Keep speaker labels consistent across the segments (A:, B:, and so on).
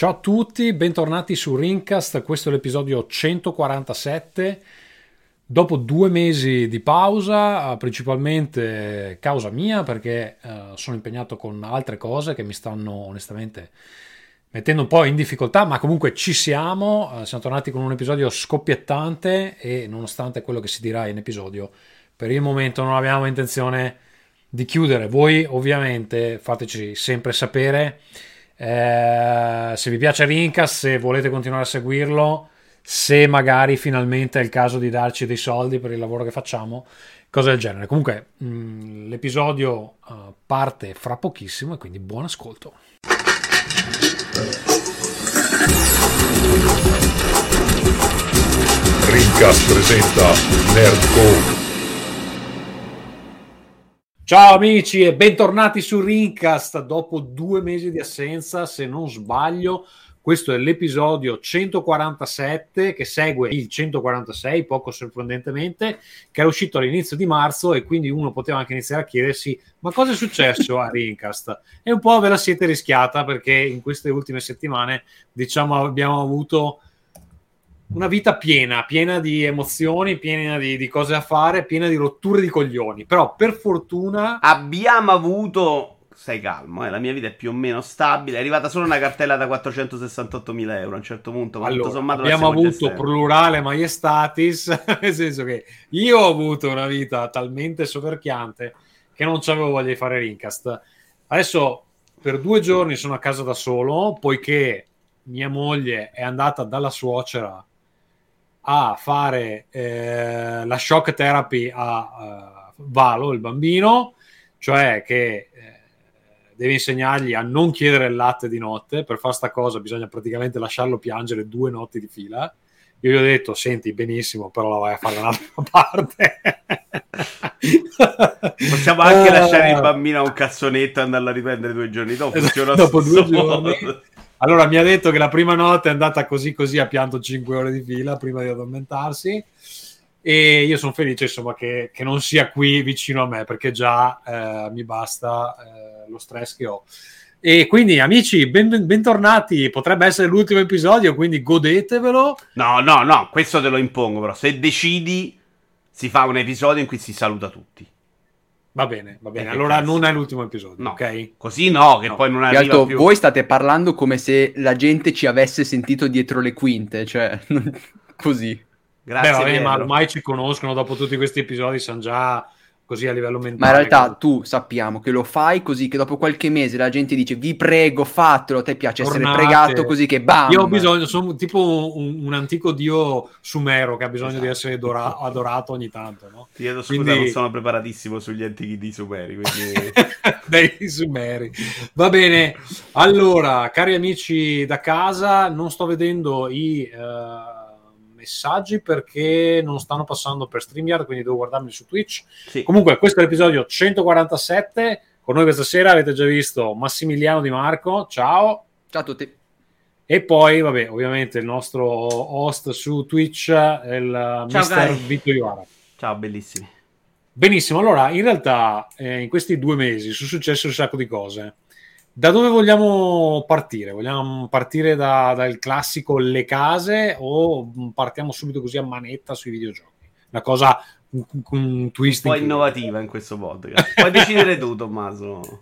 A: Ciao a tutti, bentornati su Rincast, questo è l'episodio 147. Dopo due mesi di pausa, principalmente causa mia, perché uh, sono impegnato con altre cose che mi stanno onestamente mettendo un po' in difficoltà, ma comunque ci siamo. Uh, siamo tornati con un episodio scoppiettante e nonostante quello che si dirà in episodio, per il momento non abbiamo intenzione di chiudere. Voi ovviamente fateci sempre sapere eh, se vi piace Rincas, se volete continuare a seguirlo, se magari finalmente è il caso di darci dei soldi per il lavoro che facciamo, cose del genere. Comunque, mh, mm, l'episodio uh, parte fra pochissimo e quindi buon ascolto. Rincas presenta Nerdcore. Ciao amici e bentornati su Rincast dopo due mesi di assenza, se non sbaglio. Questo è l'episodio 147 che segue il 146, poco sorprendentemente, che era uscito all'inizio di marzo e quindi uno poteva anche iniziare a chiedersi ma cosa è successo a Rincast? E un po' ve la siete rischiata perché in queste ultime settimane diciamo abbiamo avuto una vita piena, piena di emozioni, piena di, di, cose da fare, piena di rotture di coglioni. Però per fortuna
B: abbiamo avuto. Stai calmo, eh? la mia vita è più o meno stabile. È arrivata solo una cartella da 468.000 euro a un certo punto.
A: Ma allora, sommato abbiamo avuto gestendo. plurale maiestatis, nel senso che io ho avuto una vita talmente soverchiante che non avevo voglia di fare rincast. Adesso per due giorni sono a casa da solo, poiché mia moglie è andata dalla suocera a fare eh, la shock therapy a uh, Valo, il bambino, cioè che eh, devi insegnargli a non chiedere il latte di notte, per fare sta cosa bisogna praticamente lasciarlo piangere due notti di fila. Io gli ho detto, senti, benissimo, però la vai a fare da un'altra parte.
B: Possiamo anche uh, lasciare il bambino a un cassonetto e andarlo a riprendere due giorni dopo.
A: dopo due giorni allora mi ha detto che la prima notte è andata così così, ha pianto 5 ore di fila prima di addormentarsi e io sono felice insomma che, che, non sia qui vicino a me perché già eh, mi basta eh, lo stress che ho. E quindi amici, ben, bentornati, potrebbe essere l'ultimo episodio, quindi godetevelo.
B: No, no, no, questo te lo impongo però, se decidi si fa un episodio in cui si saluta tutti.
A: Va bene, va bene. Allora cazzo. non è l'ultimo episodio,
B: no.
A: ok?
B: Così no, che no. poi non arriva
C: Alto,
B: più.
C: Voi state parlando come se la gente ci avesse sentito dietro le quinte, cioè così.
A: Grazie. Beh, vabbè, ma ormai ci conoscono dopo tutti questi episodi, sanno già così a livello mentale.
C: Ma in realtà tu sappiamo che lo fai così che dopo qualche mese la gente dice vi prego fatelo, a te piace Tornate. essere pregato così che bam.
A: Io ho bisogno, sono tipo un, un antico dio sumero che ha bisogno esatto. di essere dora- adorato ogni tanto. No?
B: Ti chiedo scusa, quindi... non sono preparatissimo sugli antichi di sumeri. Quindi...
A: Dei sumeri. Va bene, allora cari amici da casa, non sto vedendo i... Uh messaggi perché non stanno passando per StreamYard, quindi devo guardarmi su Twitch. Sì. Comunque, questo è l'episodio 147. Con noi questa sera avete già visto Massimiliano Di Marco. Ciao.
C: Ciao a tutti.
A: E poi, vabbè, ovviamente il nostro host su Twitch, il Ciao, Mister Vito Iovara.
B: Ciao, bellissimi.
A: Benissimo, allora in realtà eh, in questi due mesi sono successe un sacco di cose. Da dove vogliamo partire? Vogliamo partire da, dal classico le case o partiamo subito così a manetta sui videogiochi? Una cosa, un, un twist.
B: Un po' innovativa in questo modo. Puoi decidere tu, Tommaso.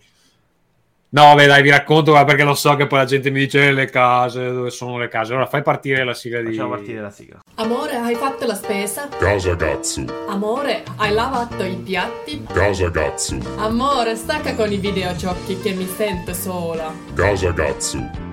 A: No, vabbè, dai, vi racconto perché lo so che poi la gente mi dice le case, dove sono le case. Allora fai partire la sigla
B: di.
A: Facciamo
B: partire la sigla.
D: Amore, hai fatto la spesa?
E: Casa Gatsu.
D: Amore, hai lavato i piatti?
E: Casa Gatsu.
D: Amore, stacca con i videogiochi che mi sento sola.
E: Casa Gatsu.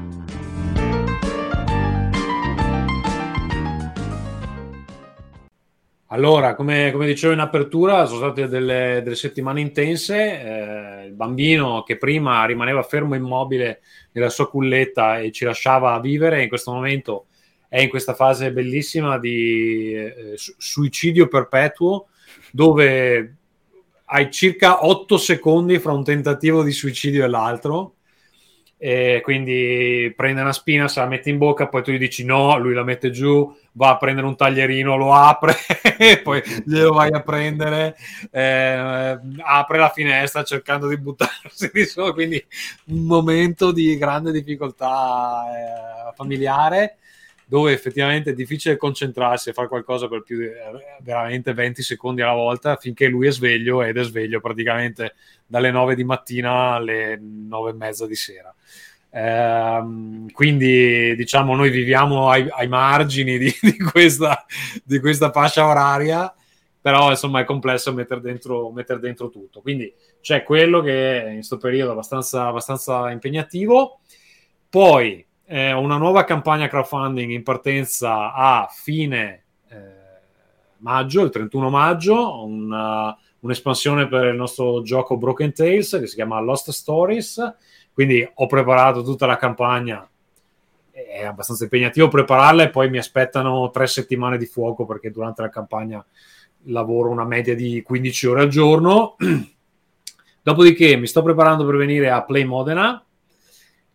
A: Allora, come, come, dicevo in apertura, sono state delle, delle settimane intense. Eh, il bambino che prima rimaneva fermo immobile nella sua culletta e ci lasciava vivere, in questo momento è in questa fase bellissima di eh, suicidio perpetuo, dove hai circa 8 secondi fra un tentativo di suicidio e l'altro e quindi prende una spina, se la mette in bocca, poi tu gli dici no, lui la mette giù, va a prendere un taglierino, lo apre, poi glielo vai a prendere, eh, apre la finestra cercando di buttarsi di sopra, quindi un momento di grande difficoltà eh, familiare dove effettivamente è difficile concentrarsi e fare qualcosa per più eh, veramente 20 secondi alla volta finché lui è sveglio ed è sveglio praticamente dalle 9 di mattina alle 9 e mezza di sera. Ehm, quindi diciamo noi viviamo ai, ai margini di, di, questa, di, questa, fascia oraria però insomma è complesso mettere dentro, mettere dentro tutto quindi c'è quello che in questo periodo è abbastanza, abbastanza impegnativo poi eh, una nuova campagna crowdfunding in partenza a fine eh, maggio, il 31 maggio, una, un'espansione per il nostro gioco Broken Tales che si chiama Lost Stories. Quindi ho preparato tutta la campagna, è abbastanza impegnativo prepararla e poi mi aspettano tre settimane di fuoco perché durante la campagna lavoro una media di 15 ore al giorno. Dopodiché mi sto preparando per venire a Play Modena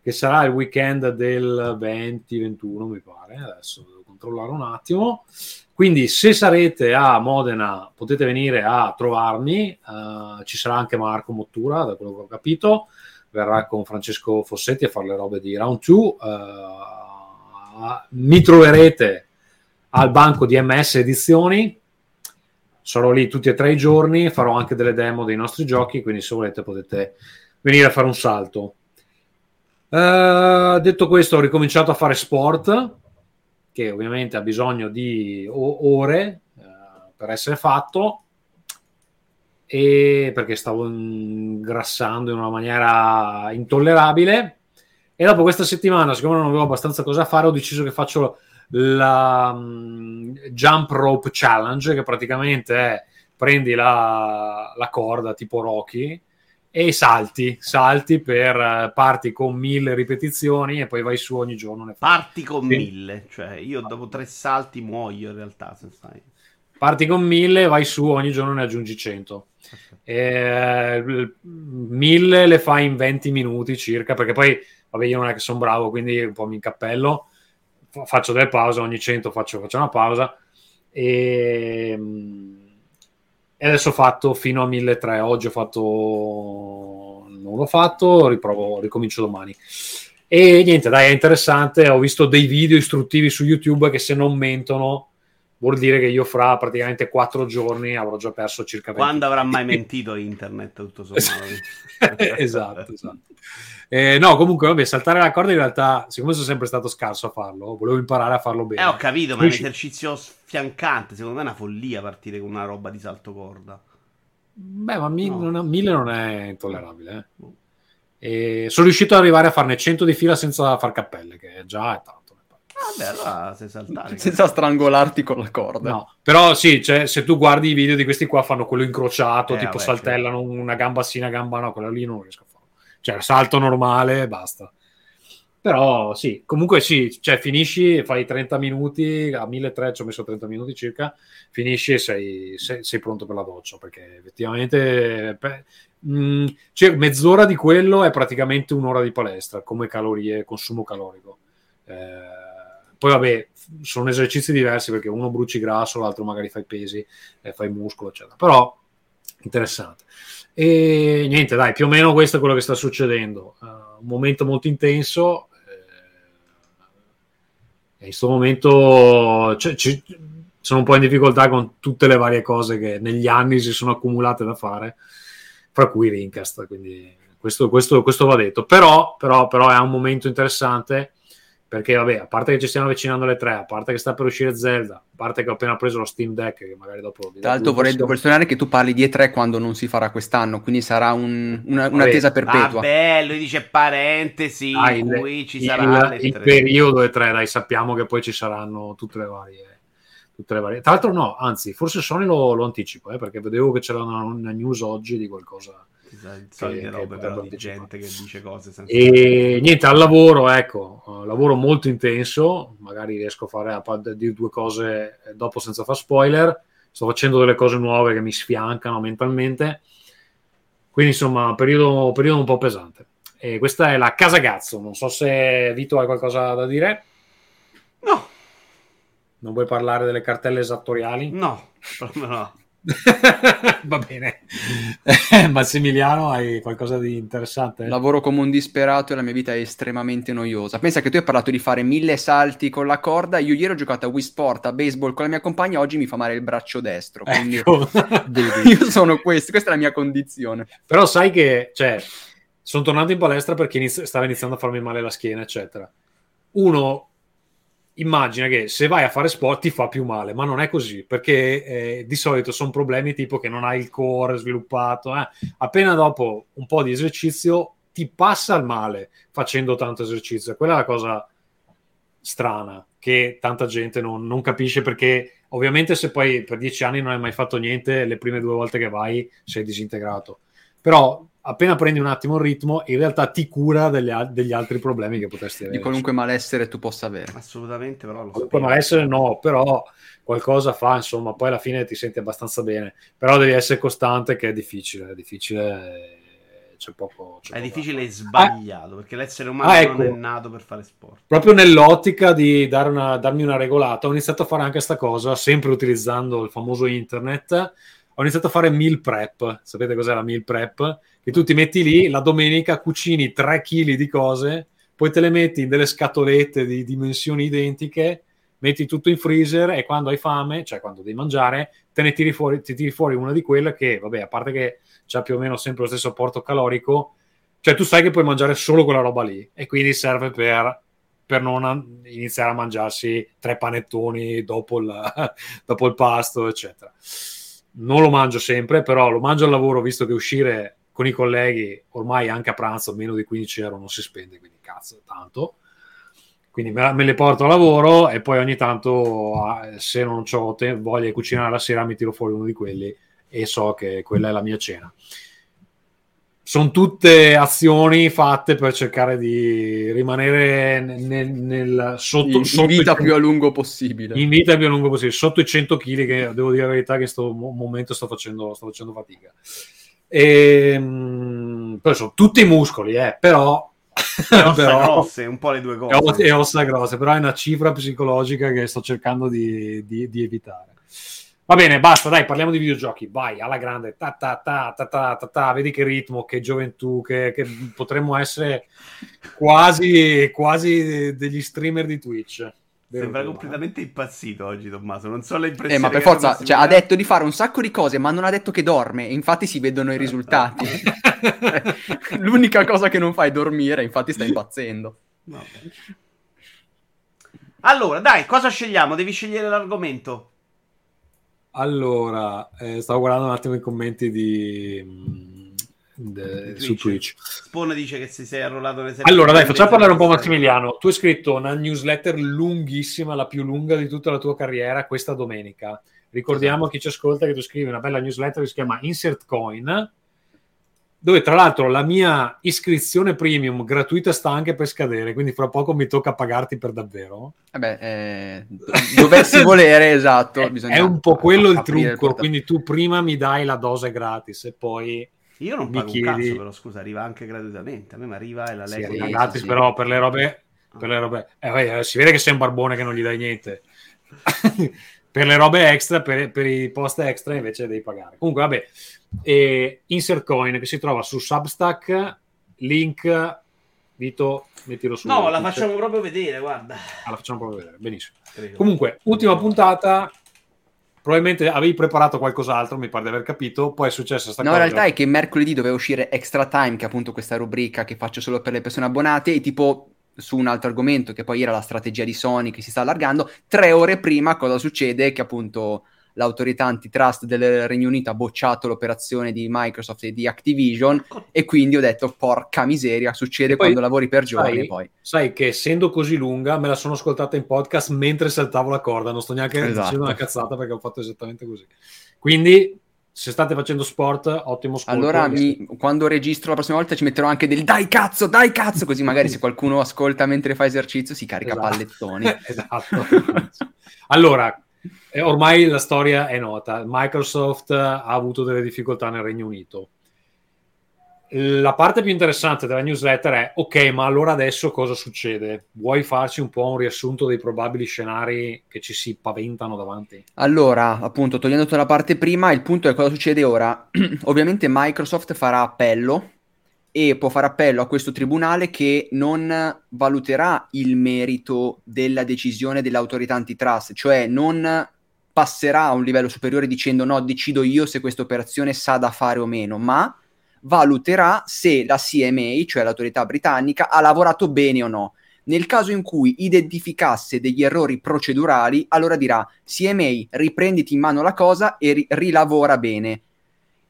A: che sarà il weekend del 20-21, mi pare. Adesso devo controllare un attimo. Quindi, se sarete a Modena, potete venire a trovarmi. Uh, ci sarà anche Marco Mottura, da quello che ho capito. Verrà con Francesco Fossetti a fare le robe di Round 2. Uh, mi troverete al banco di MS Edizioni. Sarò lì tutti e tre i giorni. Farò anche delle demo dei nostri giochi. Quindi, se volete, potete venire a fare un salto. Uh, detto questo, ho ricominciato a fare sport, che ovviamente ha bisogno di ore uh, per essere fatto, e perché stavo ingrassando in una maniera intollerabile. E dopo questa settimana, siccome non avevo abbastanza cosa fare, ho deciso che faccio la um, Jump Rope Challenge, che praticamente è prendi la, la corda tipo Rocky e salti, salti per eh, parti con mille ripetizioni e poi vai su ogni giorno. Ne
B: parti con sì. mille, cioè io dopo tre salti muoio in realtà. Se stai.
A: Parti con mille, vai su ogni giorno ne aggiungi 100. Eh, mille le fai in 20 minuti circa, perché poi, vabbè, io non è che sono bravo, quindi un po' mi incappello, faccio delle pause, ogni 100 faccio, faccio una pausa e e adesso ho fatto fino a 1300 oggi ho fatto non l'ho fatto riprovo ricomincio domani. E niente dai è interessante ho visto dei video istruttivi su youtube che se non mentono vuol dire che io fra praticamente 4 giorni avrò già perso circa
B: 20 quando avrà mai mentito internet tutto sommato
A: esatto esatto eh, no, comunque, vabbè, saltare la corda in realtà, siccome sono sempre stato scarso a farlo, volevo imparare a farlo bene.
B: Eh, ho capito, ma è un esercizio sfiancante. Secondo me è una follia partire con una roba di salto corda.
A: Beh, ma mi, no. non è, mille non è intollerabile. Eh. sono riuscito ad arrivare a farne 100 di fila senza far cappelle, che già è tanto.
B: Vabbè, allora sei saltare.
C: Senza strangolarti con la corda.
A: No, però sì, cioè, se tu guardi i video di questi qua fanno quello incrociato, eh, tipo vabbè, saltellano certo. una gamba sì, una gamba no, quella lì non riesco a fare cioè salto normale e basta. Però sì, comunque sì, cioè finisci, fai 30 minuti, a 1300 ci ho messo 30 minuti circa, finisci e sei, sei, sei pronto per la doccia, perché effettivamente mh, mm, cioè, mezz'ora di quello è praticamente un'ora di palestra come calorie, consumo calorico. Eh, poi vabbè, sono esercizi diversi perché uno bruci grasso, l'altro magari fai pesi, eh, fai muscolo, eccetera. Però interessante. E niente, dai, più o meno questo è quello che sta succedendo. Uh, un momento molto intenso. Eh, in questo momento cioè, ci, sono un po' in difficoltà con tutte le varie cose che negli anni si sono accumulate da fare, fra cui Rincast. Quindi questo, questo, questo va detto. Però, però, però è un momento interessante perché vabbè, a parte che ci stiamo avvicinando alle tre, a parte che sta per uscire Zelda, a parte che ho appena preso lo Steam Deck, che magari dopo...
C: Tra l'altro vorrei sottolineare che tu parli di E3 quando non si farà quest'anno, quindi sarà un, una, un'attesa perpetua.
B: Vabbè, lui dice parentesi, ah, il, cui ci
A: sarà... Il, il periodo E3, dai, sappiamo che poi ci saranno tutte le varie... Tutte le varie... Tra l'altro no, anzi, forse Sony lo, lo anticipo, eh, perché vedevo che c'era una, una news oggi di qualcosa
B: solite robe però di gente che dice cose senza
A: e niente al lavoro ecco lavoro molto intenso magari riesco a fare a dire due cose dopo senza far spoiler sto facendo delle cose nuove che mi sfiancano mentalmente quindi insomma periodo, periodo un po' pesante E questa è la Casagazzo. Non so se Vito hai qualcosa da dire.
B: No,
A: Non vuoi parlare delle cartelle esattoriali?
B: no, no.
A: Va bene. Eh, Massimiliano, hai qualcosa di interessante?
C: Lavoro come un disperato e la mia vita è estremamente noiosa. Pensa che tu hai parlato di fare mille salti con la corda. Io ieri ho giocato a Wii Sport, a baseball con la mia compagna. Oggi mi fa male il braccio destro. Quindi
A: Ecco.
C: io sono questo, questa è la mia condizione.
A: Però sai che, cioè, sono tornato in palestra perché iniz- stava iniziando a farmi male la schiena, eccetera. Uno immagina che se vai a fare sport ti fa più male, ma non è così, perché eh, di solito sono problemi tipo che non hai il core sviluppato. eh. Appena dopo un po' di esercizio ti passa il male facendo tanto esercizio. Quella è la cosa strana che tanta gente non, non capisce perché ovviamente se poi per dieci anni non hai mai fatto niente, le prime due volte che vai sei disintegrato. Però appena prendi un attimo il ritmo, in realtà ti cura degli, al- degli altri problemi che potresti avere.
C: Di qualunque malessere tu possa avere.
B: Assolutamente, però lo
A: Qualunque malessere no, però qualcosa fa, insomma, poi alla fine ti senti abbastanza bene. Però devi essere costante che è difficile, è difficile, c'è poco... c'è
B: È
A: poco
B: difficile e sbagliato, perché l'essere umano
A: Ah,
B: non è
A: ecco.
B: nato per fare sport.
A: proprio nell'ottica di dare una- darmi una regolata, ho iniziato a fare anche questa cosa, sempre utilizzando il famoso internet. Ho iniziato a fare meal prep. Sapete cos'è la meal prep? Che tu ti metti lì, la domenica cucini 3 kg di cose, poi te le metti in delle scatolette di dimensioni identiche, metti tutto in freezer e quando hai fame, cioè quando devi mangiare, te ne tiri fuori, ti tiri fuori una di quelle che, vabbè, a parte che c'ha più o meno sempre lo stesso apporto calorico, cioè tu sai che puoi mangiare solo quella roba lì e quindi serve per, per non iniziare a mangiarsi tre panettoni dopo il, dopo il pasto, eccetera. Non lo mangio sempre, però lo mangio al lavoro visto che uscire con i colleghi ormai anche a pranzo meno di 15 euro non si spende, quindi cazzo, tanto. Quindi me, me le porto a lavoro e poi ogni tanto, ah, se non ho voglia di cucinare la sera, mi tiro fuori uno di quelli e so che quella è la mia cena sono tutte azioni fatte per cercare di rimanere nel, nel- sotto,
C: In,
A: sotto
C: in vita
A: i-
C: più a lungo possibile.
A: in vita più a lungo possibile, sotto i 100 kg, che devo dire la verità che in questo mo- momento sto facendo, sto facendo fatica. E, mm, poi sono tutti muscoli, eh, però...
B: Ossa
A: però-
B: grosse, un po' le due cose.
A: e ossa grosse, però è una cifra psicologica che sto cercando di, di- di evitare. Va bene, basta, dai, parliamo di videogiochi. Vai, alla grande. Ta, ta, ta, ta, ta, ta, ta. Vedi che ritmo, che gioventù, che, che potremmo essere quasi, quasi degli streamer di Twitch. Vero
B: Sembra
A: eh?
B: completamente impazzito oggi, Tommaso. Non so le impressioni.
C: Eh, ma per forza, cioè, ha detto di fare un sacco di cose, ma non ha detto che dorme. e Infatti si vedono i risultati. L'unica cosa che non fa è dormire, infatti sta impazzendo.
B: Vabbè. Allora, dai, cosa scegliamo? Devi scegliere l'argomento.
A: Allora, eh, stavo guardando un attimo i commenti di, mm, de-
B: Di
A: su
B: Twitch.
A: Twitch.
B: Spawn dice che si sei arruolato nel esercito
A: Allora, dai, facciamo parlare un po'. Massimiliano. Tu hai scritto una newsletter lunghissima, la più lunga di tutta la tua carriera, questa domenica. Ricordiamo a chi ci ascolta che tu scrivi una bella newsletter che si chiama Insert Coin, dove tra l'altro la mia iscrizione premium gratuita sta anche per scadere, quindi fra poco mi tocca pagarti per davvero.
C: Vabbè, eh, do- dovessi volere, esatto.
A: È-
C: bisogna
A: è un po' quello il trucco,
C: porta-
A: quindi tu prima mi dai la dose gratis e poi
B: Io non
A: mi
B: pago un
A: chiedi-
B: cazzo, però scusa, arriva anche gratuitamente. A me mi arriva e la
A: Sì,
B: leggo.
A: arriva
C: sì,
A: gratis,
C: sì.
A: però per le robe, per le robe eh, vabbè, eh, si vede che sei un barbone che non gli dai niente. per le robe extra, per, per i post extra invece devi pagare. Comunque, vabbè, e Insert Coin che si trova su Substack, link, Vito, mettilo su.
B: No, la
A: Twitch.
B: facciamo proprio vedere, guarda.
A: Ah, la facciamo proprio vedere, benissimo.
B: Credo.
A: Comunque, ultima puntata. Probabilmente avevi preparato qualcos'altro, mi pare di aver capito. Poi è successa sta
C: No, in
A: cosa.
C: realtà è che mercoledì doveva uscire Extra Time, che è appunto questa rubrica che faccio solo per le persone abbonate, e tipo su un altro argomento, che poi era la strategia di Sony che si sta allargando, tre ore prima cosa succede? Che appunto l'autorità antitrust del Regno Unito ha bocciato l'operazione di Microsoft e di Activision, e quindi ho detto, porca miseria, succede
A: poi,
C: quando lavori per giorni
A: sai,
C: poi...
A: Sai che essendo così lunga me la sono ascoltata in podcast mentre saltavo la corda, non sto neanche
C: Esatto.
A: dicendo una cazzata perché ho fatto esattamente così. Quindi, se state facendo sport, ottimo ascolto.
C: Allora, mi- quando registro la prossima volta ci metterò anche del dai cazzo, dai cazzo, così magari se qualcuno ascolta mentre fa esercizio si carica
A: Esatto.
C: pallettoni.
A: esatto. allora, ormai la storia è nota. Microsoft ha avuto delle difficoltà nel Regno Unito. la parte più interessante della newsletter è ok, ma allora adesso cosa succede? Vuoi farci un po' un riassunto dei probabili scenari che ci si paventano davanti?
C: Allora, appunto, togliendo la parte prima, il punto è cosa succede ora. Ovviamente Microsoft farà appello e può fare appello a questo tribunale che non valuterà il merito della decisione dell'autorità antitrust, cioè non passerà a un livello superiore dicendo no, decido io se questa operazione sa da fare o meno, ma valuterà se la CMA, cioè l'autorità britannica, ha lavorato bene o no. Nel caso in cui identificasse degli errori procedurali, allora dirà CMA, riprenditi in mano la cosa e ri- rilavora bene.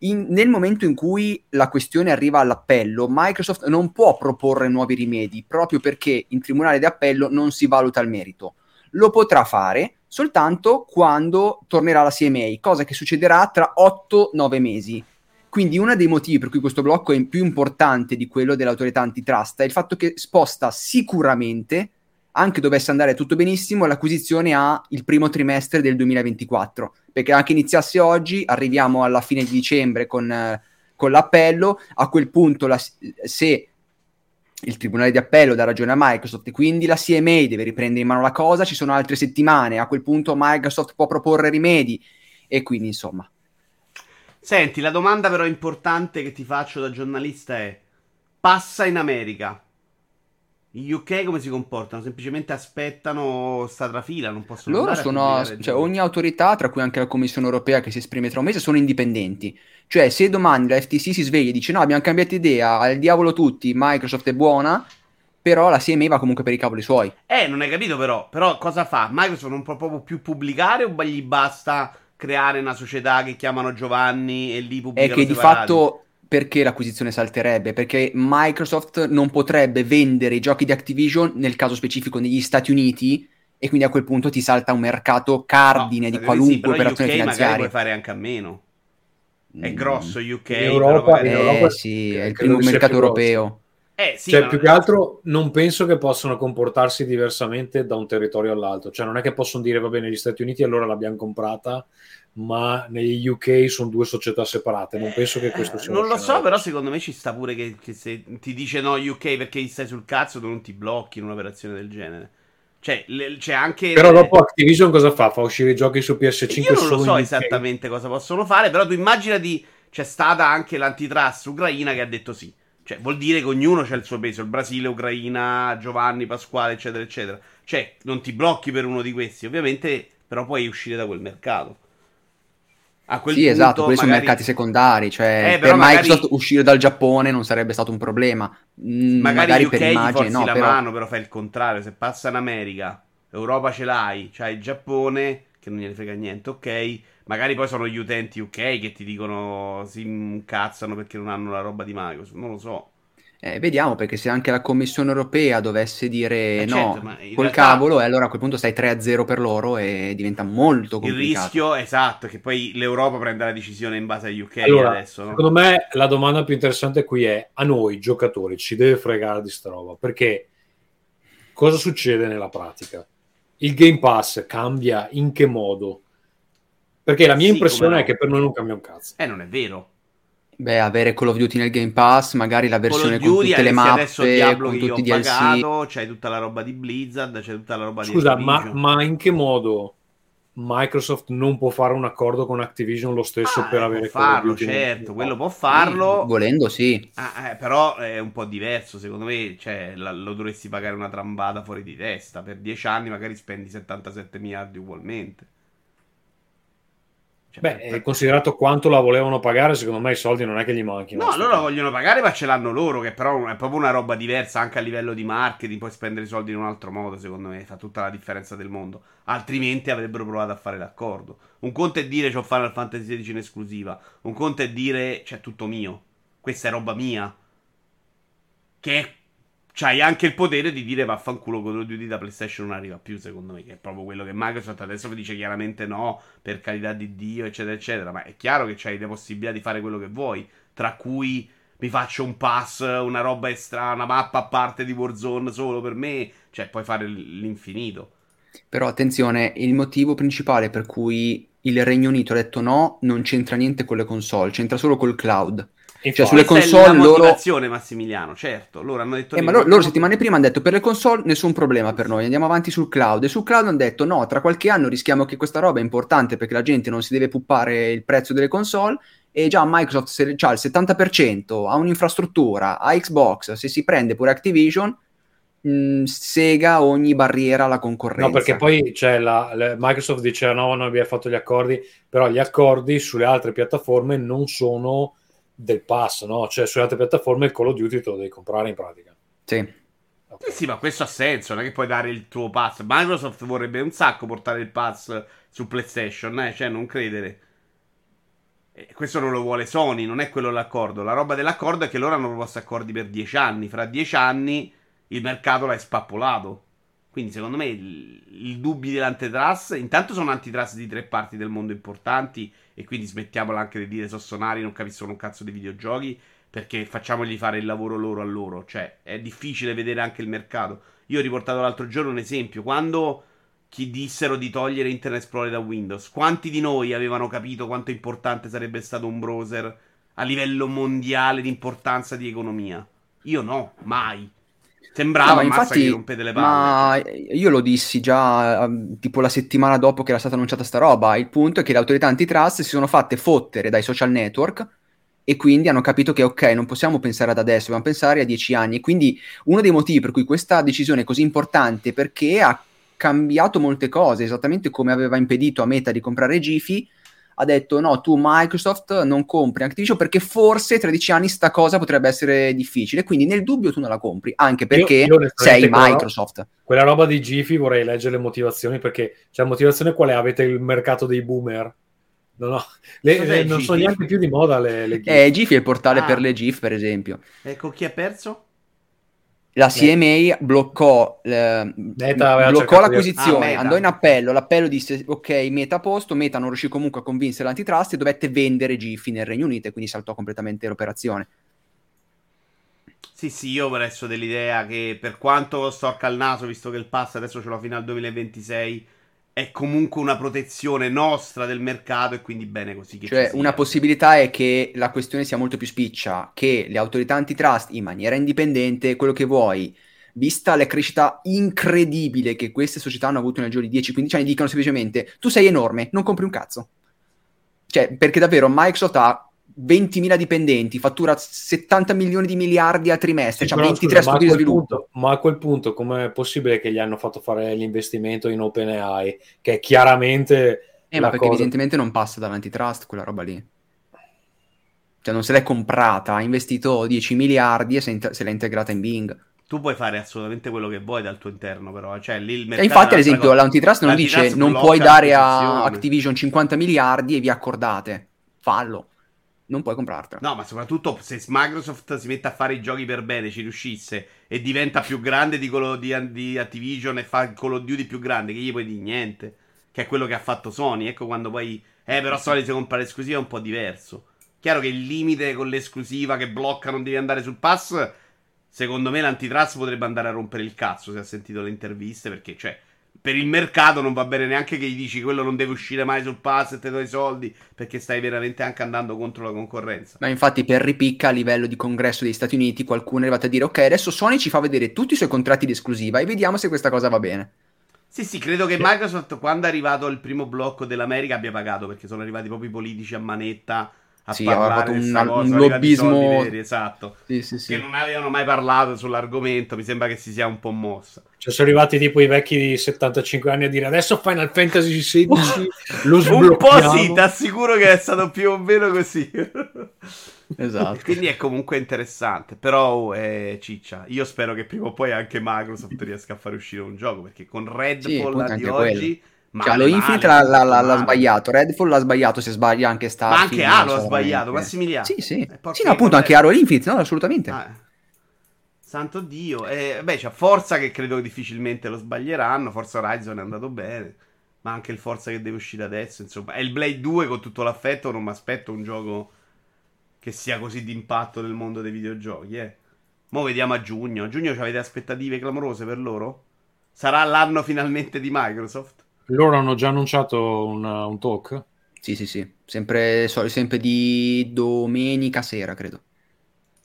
C: In, nel momento in cui la questione arriva all'appello, Microsoft non può proporre nuovi rimedi proprio perché in tribunale di appello non si valuta il merito. Lo potrà fare soltanto quando tornerà la CMA, cosa che succederà tra 8-9 mesi. Quindi uno dei motivi per cui questo blocco è più importante di quello dell'autorità antitrust è il fatto che sposta sicuramente, anche dovesse andare tutto benissimo, l'acquisizione a il primo trimestre del 2024, perché anche iniziasse oggi, arriviamo alla fine di dicembre con, eh, con l'appello, a quel punto la, se il tribunale di appello dà ragione a Microsoft e quindi la CMA deve riprendere in mano la cosa, ci sono altre settimane, a quel punto Microsoft può proporre rimedi e quindi insomma
B: Senti, la domanda però importante che ti faccio da giornalista è: passa in America. Gli UK come si comportano? Semplicemente aspettano sta trafila, non possono
C: Loro sono, cioè ogni autorità, tra cui anche la Commissione Europea che si esprime tra un mese, sono indipendenti. Cioè, se domani la FTC si sveglia e dice no, abbiamo cambiato idea, al diavolo tutti, Microsoft è buona, però la CMA va comunque per i cavoli suoi.
B: Eh, non hai capito però, però cosa fa? Microsoft non può proprio più pubblicare o gli basta creare una società che chiamano Giovanni e lì pubblicano
C: È che di fatto perché l'acquisizione salterebbe? Perché Microsoft non potrebbe vendere i giochi di Activision nel caso specifico negli Stati Uniti e quindi a quel punto ti salta un mercato cardine no, di qualunque sì, operazione
B: UK
C: finanziaria.
B: puoi fare anche a meno. È mm. grosso UK.
A: In Europa,
C: in Europa eh, sì, è il primo mercato europeo.
A: Eh, sì, cioè, più che altro non penso che possano comportarsi diversamente da un territorio all'altro. Cioè, non è che possono dire, va bene, gli Stati Uniti allora l'abbiamo comprata, ma negli UK sono due società separate. Non penso che questo sia.
B: Non lo so, però secondo me ci sta pure che, che, se ti dice no UK perché gli stai sul cazzo, tu non ti blocchi in un'operazione del genere. Cioè, le, c'è anche.
A: Però dopo Activision cosa fa? Fa uscire i giochi su PS5
B: Io non lo so esattamente cosa possono fare, però tu immaginati c'è stata anche l'antitrust ucraina che ha detto sì. Cioè, vuol dire che ognuno c'ha il suo peso, il Brasile, Ucraina, Giovanni, Pasquale, eccetera, eccetera. Cioè, non ti blocchi per uno di questi, ovviamente, però puoi uscire da quel mercato.
C: A quel sì, punto, esatto, quelli magari... sono mercati secondari, cioè eh, per magari... Microsoft uscire dal Giappone non sarebbe stato un problema.
B: Mm, magari, magari per immagine, no, la però... mano, però fai il contrario, se passa in America, Europa ce l'hai, c'hai il Giappone che non gliene frega niente, ok? Magari poi sono gli utenti UK che ti dicono si incazzano perché non hanno la roba di Microsoft, non lo so.
C: Eh, vediamo perché se anche la Commissione europea dovesse dire eh no certo, col realtà... cavolo, e allora a quel punto stai 3-0 per loro e diventa molto complicato.
B: Il rischio, esatto, che poi l'Europa prenda la decisione in base agli UK allora, adesso. No?
A: Secondo me la domanda più interessante qui è a noi giocatori ci deve fregare di sta roba perché cosa succede nella pratica? Il Game Pass cambia in che modo? Perché la mia sì, impressione no. è che per noi non cambia un cazzo.
B: Eh, non è vero.
C: Beh, avere Call of Duty nel Game Pass, magari la versione con tutte le mappe, adesso Diablo con tutti i DLC. Pagato,
B: c'è tutta la roba di Blizzard, c'è tutta la roba
A: Scusa,
B: di
A: Scusa, ma, ma, in che modo Microsoft non può fare un accordo con Activision lo stesso
B: ah,
A: per avere
B: può farlo, certo, quello può farlo.
C: Sì, volendo sì.
B: Ah, eh, però è un po' diverso, secondo me, cioè, la, lo dovresti pagare una trambata fuori di testa. Per 10 anni magari spendi 77 miliardi ugualmente.
A: Cioè, Beh, per... considerato quanto la volevano pagare, secondo me i soldi non è che gli manchino.
B: No, loro la vogliono pagare, ma ce l'hanno loro, che però è proprio una roba diversa anche a livello di marketing, puoi spendere i soldi in un altro modo, secondo me, fa tutta la differenza del mondo. Altrimenti avrebbero provato a fare l'accordo. Un conto è dire c'ho Final Fantasy XVI in esclusiva, un conto è dire c'è tutto mio. Questa è roba mia. Che è c'hai anche il potere di dire vaffanculo Call of Duty da PlayStation non arriva più, secondo me, che è proprio quello che Microsoft adesso vi dice chiaramente no, per carità di Dio, eccetera, eccetera, ma è chiaro che c'hai le possibilità di fare quello che vuoi, tra cui mi faccio un pass, una roba extra, una mappa a parte di Warzone solo per me, cioè puoi fare l'infinito.
C: Però attenzione, il motivo principale per cui il Regno Unito ha detto no non c'entra niente con le console, c'entra solo col cloud.
A: Infatti,
C: Cioè, sulle console loro-
B: motivazione, Massimiliano, certo. Loro hanno detto
C: Eh, ma loro, loro settimane prima hanno detto per le console nessun problema per noi, andiamo avanti sul cloud. E sul cloud hanno detto no, tra qualche anno rischiamo che questa roba è importante perché la gente non si deve puppare il prezzo delle console e già Microsoft se ha il 70%, ha un'infrastruttura, ha Xbox, se si prende pure Activision, mh, sega ogni barriera alla concorrenza.
A: No, perché poi c'è la, la- Microsoft dice no, noi abbiamo fatto gli accordi, però gli accordi sulle altre piattaforme non sono del pass, no? Cioè sulle altre piattaforme il Call of Duty te lo devi comprare in pratica.
C: Sì.
A: Ok.
B: Sì, sì, ma questo ha senso, non è che puoi dare il tuo pass. Microsoft vorrebbe un sacco portare il pass su PlayStation, eh? cioè non credere. E questo non lo vuole Sony, non è quello l'accordo. La roba dell'accordo è che loro hanno proposto accordi per 10 anni. Fra 10 anni il mercato l'ha spappolato. Quindi secondo me il, il dubbi dell'antitrust, intanto sono antitrust di tre parti del mondo importanti e quindi smettiamola anche di dire sossonari, non capiscono un cazzo di videogiochi perché facciamogli fare il lavoro loro a loro. Cioè, è difficile vedere anche il mercato. Io ho riportato l'altro giorno un esempio. Quando chi dissero di togliere Internet Explorer da Windows, quanti di noi avevano capito quanto importante sarebbe stato un browser a livello mondiale di importanza di economia? Io no, mai. Sembrava,
C: No, ma infatti,
B: che rompete le palle.
C: ma io lo dissi già ehm, tipo la settimana dopo che era stata annunciata sta roba. Il punto è che le autorità antitrust si sono fatte fottere dai social network e quindi hanno capito che ok, non possiamo pensare ad adesso, dobbiamo pensare a dieci anni. E quindi uno dei motivi per cui questa decisione è così importante perché ha cambiato molte cose, esattamente come aveva impedito a Meta di comprare Gifi. Ha detto no, tu Microsoft non compri Activision perché forse tra dieci anni sta cosa potrebbe essere difficile. Quindi nel dubbio tu non la compri, anche perché
A: io onestamente
C: sei
A: quella-
C: Microsoft.
A: Quella roba di Gifi vorrei leggere le motivazioni perché cioè, la motivazione qual è? Avete il mercato dei boomer? No, no, le- le- non sono neanche più di moda le, le GIF.
C: Eh, Gifi è il portale
B: Ah.
C: per le GIF, per esempio.
B: Ecco chi ha perso?
C: La CMA bloccò, eh,
A: Meta
C: bloccò
A: di-
C: l'acquisizione,
B: Ah,
C: andò in appello, l'appello disse ok, Meta a posto, Meta non riuscì comunque a convincere l'antitrust e dovette vendere Gifi nel Regno Unito e quindi saltò completamente l'operazione.
B: Sì, sì, io resto dell'idea che per quanto storca il naso, visto che il pass adesso ce l'ho fino al 2026, è comunque una protezione nostra del mercato e quindi bene così.
C: Cioè, una possibilità è che la questione sia molto più spiccia, che le autorità antitrust in maniera indipendente, quello che vuoi, vista la crescita incredibile che queste società hanno avuto nel giro di 10-15 anni, dicano semplicemente tu sei enorme, non compri un cazzo. Cioè, perché davvero Microsoft ha 20.000 dipendenti, fattura 70 milioni di miliardi al trimestre,
A: Sì, però,
C: 23
A: scusa, ma, a
C: studi di
A: quel
C: sviluppo.
A: punto, ma a quel punto com'è possibile che gli hanno fatto fare l'investimento in OpenAI che è chiaramente
C: Eh, ma perché
A: cosa-
C: evidentemente non passa dall'antitrust quella roba lì. Cioè, non se l'è comprata, ha investito 10 miliardi e se, se l'ha integrata in Bing.
B: Tu puoi fare assolutamente quello che vuoi dal tuo interno, però. Cioè, lì il
C: E
B: mercato
C: infatti,
B: è
C: ad esempio,
B: un'altra
C: l'antitrust non
B: L'antitrust
C: dice non puoi dare a. Activision 50 miliardi e vi accordate. Fallo. Non puoi comprartela.
B: No, ma soprattutto se Microsoft si mette a fare i giochi per bene, ci riuscisse e diventa più grande di quello di, di Activision e fa il Call of Duty più grande, che gli puoi dire niente. Che è quello che ha fatto Sony. Ecco quando poi. Eh, però Sony si compra l'esclusiva è un po' diverso. Chiaro che il limite con l'esclusiva che blocca non devi andare sul pass. Secondo me l'antitrust potrebbe andare a rompere il cazzo se ha sentito le interviste. Perché, cioè, per il mercato non va bene neanche che gli dici quello non deve uscire mai sul pass e te do i soldi. Perché stai veramente anche andando contro la concorrenza.
C: Ma infatti, per ripicca a livello di congresso degli Stati Uniti, qualcuno è arrivato a dire: Ok, adesso Sony ci fa vedere tutti i suoi contratti di esclusiva e vediamo se questa cosa va bene.
B: Sì, sì, credo che Microsoft, quando è arrivato il primo blocco dell'America, abbia pagato perché sono arrivati proprio i politici a manetta a
C: Sì, aveva
B: parlare
C: fatto
B: di
C: un-
B: cosa,
C: un lobbismo-
B: veri, esatto.
C: Sì, sì, sì.
B: Che non avevano mai parlato sull'argomento. Mi sembra che si sia un po' mossa.
A: Cioè, sono arrivati tipo i vecchi di 75 anni a dire adesso Final Fantasy XVI lo
B: Un
A: sblocchiamo.
B: po' sì, ti assicuro che è stato più o meno così.
C: Esatto.
B: Quindi è comunque interessante. Però oh, è ciccia. Io spero che prima o poi anche Microsoft riesca a fare uscire un gioco. Perché con
C: Sì,
B: Redfall
C: appunto,
B: di
C: anche
B: oggi.
C: Cioè, lo Infinite
B: male,
C: l'ha, l'ha- l'ha sbagliato, Redfall l'ha sbagliato, se sbaglia anche
B: Ma
C: Starfield.
B: anche
C: non
B: Halo ha sbagliato. Massimiliano.
C: Sì, sì.
B: Eh,
C: Sì, no, appunto, anche Halo Infinite, no, assolutamente.
B: Ah, eh. Santo Dio. Eh, beh, c'è Forza che credo che difficilmente lo sbaglieranno. Forza Horizon è andato bene. Ma anche il Forza che deve uscire adesso. Insomma, è il Blade 2 con tutto l'affetto. Non mi aspetto un gioco che sia così d'impatto nel mondo dei videogiochi. Eh. Mo vediamo a giugno. A giugno avete aspettative clamorose per loro? Sarà l'anno finalmente di Microsoft?
A: Loro hanno già annunciato un, un talk.
C: Sì, sì, sì. Sempre, so- sempre di domenica sera, credo.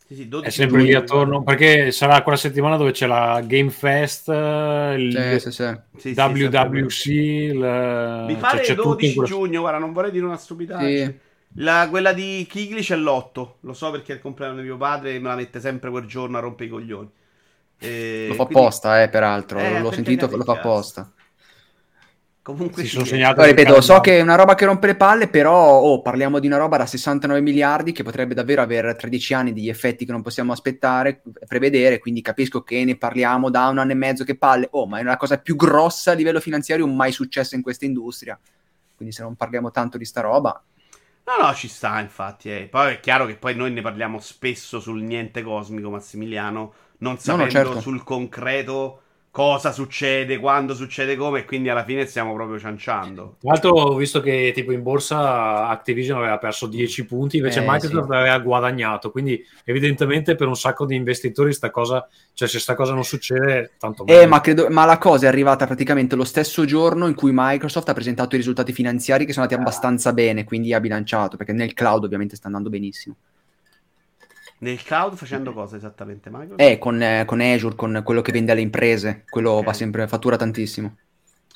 B: Sì, sì, 12
A: È sempre lì attorno, perché sarà quella settimana dove c'è la Game Fest, eh, il
C: Sì, sì, sì.
B: Sì, sì,
A: WWC, il,
B: Mi
A: cioè,
B: pare
A: c'è tutto in
B: 12
A: quello-
B: giugno, guarda, non vorrei dire una stupidaggine.
C: Sì.
B: La- quella di Kigli c'è l'8, lo so perché è il compleanno di mio padre e me la mette sempre quel giorno a rompere i coglioni. E
C: Lo fa
B: quindi-
C: apposta, eh, peraltro.
B: Eh,
C: L'ho sentito, lo fa
B: cazzo.
C: apposta.
B: Comunque
A: Si
B: sì,
A: sono
B: eh.
A: segnato
C: ripeto, so che è una roba che rompe le palle, però oh, parliamo di una roba da 69 miliardi che potrebbe davvero avere tra 10 anni degli effetti che non possiamo aspettare, prevedere, quindi capisco che ne parliamo da un anno e mezzo che palle, oh, ma è la cosa più grossa a livello finanziario mai successa in questa industria. Quindi se non parliamo tanto di sta roba,
B: No, no, ci sta, infatti. eh. Poi è chiaro che poi noi ne parliamo spesso sul niente cosmico, Massimiliano, non sapendo
C: certo.
B: sul concreto cosa succede, quando succede, come, e quindi alla fine stiamo proprio cianciando.
A: Tra l'altro ho visto che tipo in borsa Activision aveva perso 10 punti, invece
C: Eh,
A: Microsoft
C: sì.
A: aveva guadagnato, quindi evidentemente per un sacco di investitori sta cosa, cioè se sta cosa non succede, tanto
C: Eh,
A: meglio.
C: ma, credo, ma la cosa è arrivata praticamente lo stesso giorno in cui Microsoft ha presentato i risultati finanziari che sono andati abbastanza bene, quindi ha bilanciato, perché nel cloud ovviamente sta andando benissimo.
B: Nel cloud facendo cosa esattamente, Microsoft?
C: Eh, con, eh, con Azure, con quello che vende alle imprese, quello
B: Ok.
C: va sempre, fattura tantissimo.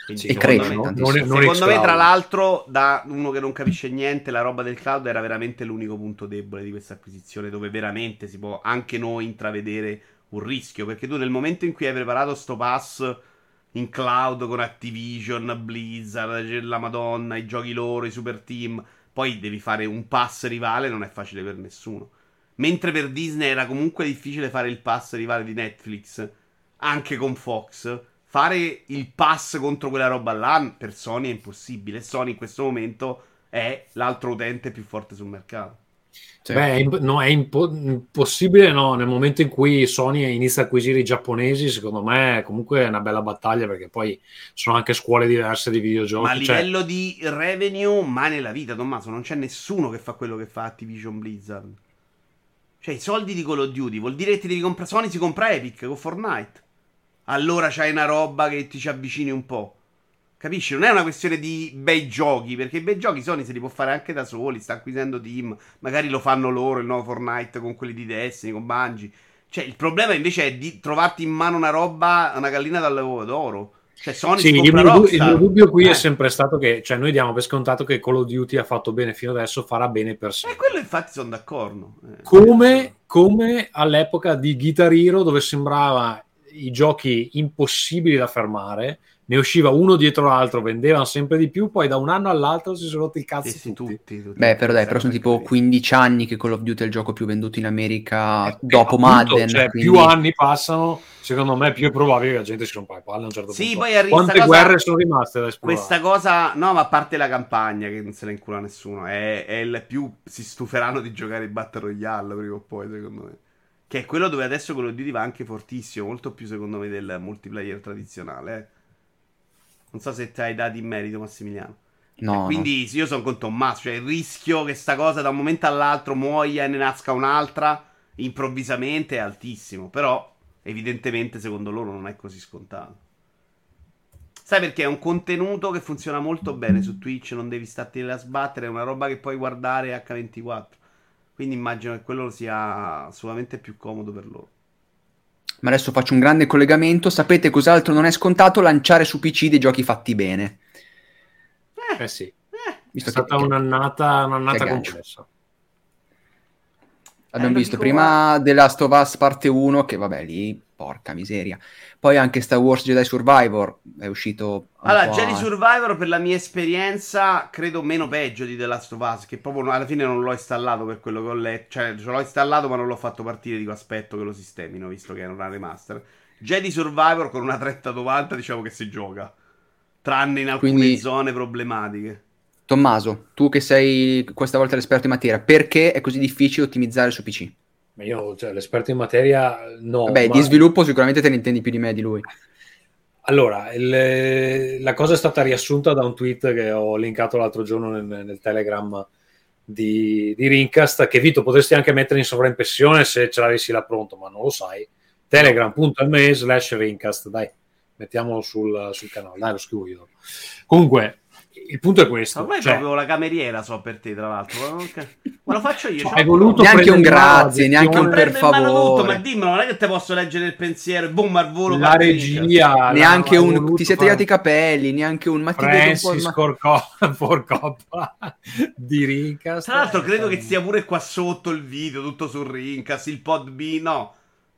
B: Quindi
C: e cresce
B: me-
C: tantissimo.
A: non non
B: Secondo me, tra l'altro, da uno che non capisce niente, la roba del cloud era veramente l'unico punto debole di questa acquisizione, dove veramente si può anche noi intravedere un rischio. Perché tu, nel momento in cui hai preparato sto pass in cloud con Activision, Blizzard, la Madonna, i giochi loro, i super team, poi devi fare un pass rivale, non è facile per nessuno. Mentre per Disney era comunque difficile fare il pass rivale di Netflix, anche con Fox. Fare il pass contro quella roba là per Sony è impossibile. Sony in questo momento è l'altro utente più forte sul mercato.
C: Cioè,
A: Beh, è, imp- no, è impo- impossibile no, nel momento in cui Sony inizia a acquisire i giapponesi, secondo me comunque è una bella battaglia perché poi sono anche scuole diverse di videogiochi.
B: Ma a
A: cioè-
B: livello di revenue, mai nella vita, Tommaso, non c'è nessuno che fa quello che fa Activision Blizzard. Cioè, i soldi di Call of Duty vuol dire che ti devi comprare. Sony si compra Epic con Fortnite. Allora c'hai una roba che ti ci avvicini un po'. Capisci? Non è una questione di bei giochi, perché i bei giochi Sony se li può fare anche da soli, sta acquisendo team, magari lo fanno loro il nuovo Fortnite con quelli di Destiny, con Bungie. Cioè, il problema invece è di trovarti in mano una roba, una gallina dall'uovo d'oro. Cioè, Sony
A: Sì, il mio, du- il mio dubbio qui
B: Eh.
A: è sempre stato che cioè, noi diamo per scontato che Call of Duty ha fatto bene fino adesso, farà bene per
B: E
A: sempre.
B: quello infatti sono d'accordo. Eh.
A: Come, come all'epoca di Guitar Hero, dove sembrava i giochi impossibili da fermare, ne usciva uno dietro l'altro, vendevano sempre di più, poi da un anno all'altro si sono rotti i cazzi
B: Sì,
A: tutti.
B: tutti, tutti.
C: Beh, però dai, però sono tipo
B: così.
C: 15 anni che Call of Duty è il gioco più venduto in America
A: Eh,
C: dopo
A: appunto,
C: Madden.
A: cioè,
C: quindi-
A: più anni passano, secondo me più è probabile che la gente si rompa le palle a un certo
B: Sì,
A: punto.
B: poi arriva
A: Quante
B: cosa-
A: guerre sono rimaste da esplorare?
B: Questa cosa, no, ma a parte la campagna che non se la incula nessuno, è, è il più si stuferanno di giocare in Battle Royale prima o poi, secondo me. Che è quello dove adesso Call of Duty va anche fortissimo, molto più secondo me del multiplayer tradizionale. Non so se ti hai dati in merito, Massimiliano.
C: No, no.
B: Quindi sì, io sono con Tommaso, cioè il rischio che sta cosa da un momento all'altro muoia e ne nasca un'altra improvvisamente è altissimo, però evidentemente secondo loro non è così scontato. Sai perché è un contenuto che funziona molto bene su Twitch, non devi starti a sbattere, è una roba che puoi guardare H24. Quindi immagino che quello sia assolutamente più comodo per loro.
C: Ma adesso faccio un grande collegamento. Sapete cos'altro non è scontato? Lanciare su PC dei giochi fatti bene.
A: Eh sì,
B: Eh,
A: è
C: Visto
A: stata
C: che,
A: un'annata, un'annata complessa.
C: abbiamo
B: Eh,
C: visto prima The Last of Us parte 1, che vabbè lì, porca miseria. Poi anche Star Wars Jedi Survivor è uscito...
B: Allora, Jedi
C: a-
B: Survivor per la mia esperienza credo meno peggio di The Last of Us, che proprio alla fine non l'ho installato per quello che ho letto, cioè ce l'ho installato ma non l'ho fatto partire, dico aspetto che lo sistemino, visto che è una remaster. Jedi Survivor con una 3090 diciamo che si gioca, tranne in alcune
C: Quindi-
B: zone problematiche.
C: Tommaso, tu che sei questa volta l'esperto in materia, perché è così difficile ottimizzare su PC?
A: Ma io, cioè, l'esperto in materia, no.
C: Vabbè,
A: ma-
C: di sviluppo sicuramente te ne intendi più di me di lui.
A: Allora, il- la cosa è stata riassunta da un tweet che ho linkato l'altro giorno nel, nel Telegram di, di Rincast, che Vito potresti anche mettere in sovraimpressione se ce l'avessi là pronto, ma non lo sai. Telegram.me slash Rincast, dai, mettiamolo sul, sul canale, dai, lo scrivo io. Comunque, il punto è questo.
B: Ormai
A: cioè,
B: proprio la cameriera so per te, tra l'altro. Ma non- Ma lo faccio io.
A: Cioè, hai voluto.
C: Neanche un grazie, neanche un per favore.
B: ma dimmelo, non è che te posso leggere il pensiero e boom al volo.
A: la regia,
C: Neanche un
A: voluto
C: ti siete tagliati i capelli, neanche un ma ti vedo un po'
A: Francis
C: ma-
A: Forcoppa di Rincast.
B: Tra l'altro, credo che sia pure qua sotto il video, tutto su Rincas, il Podbean, no.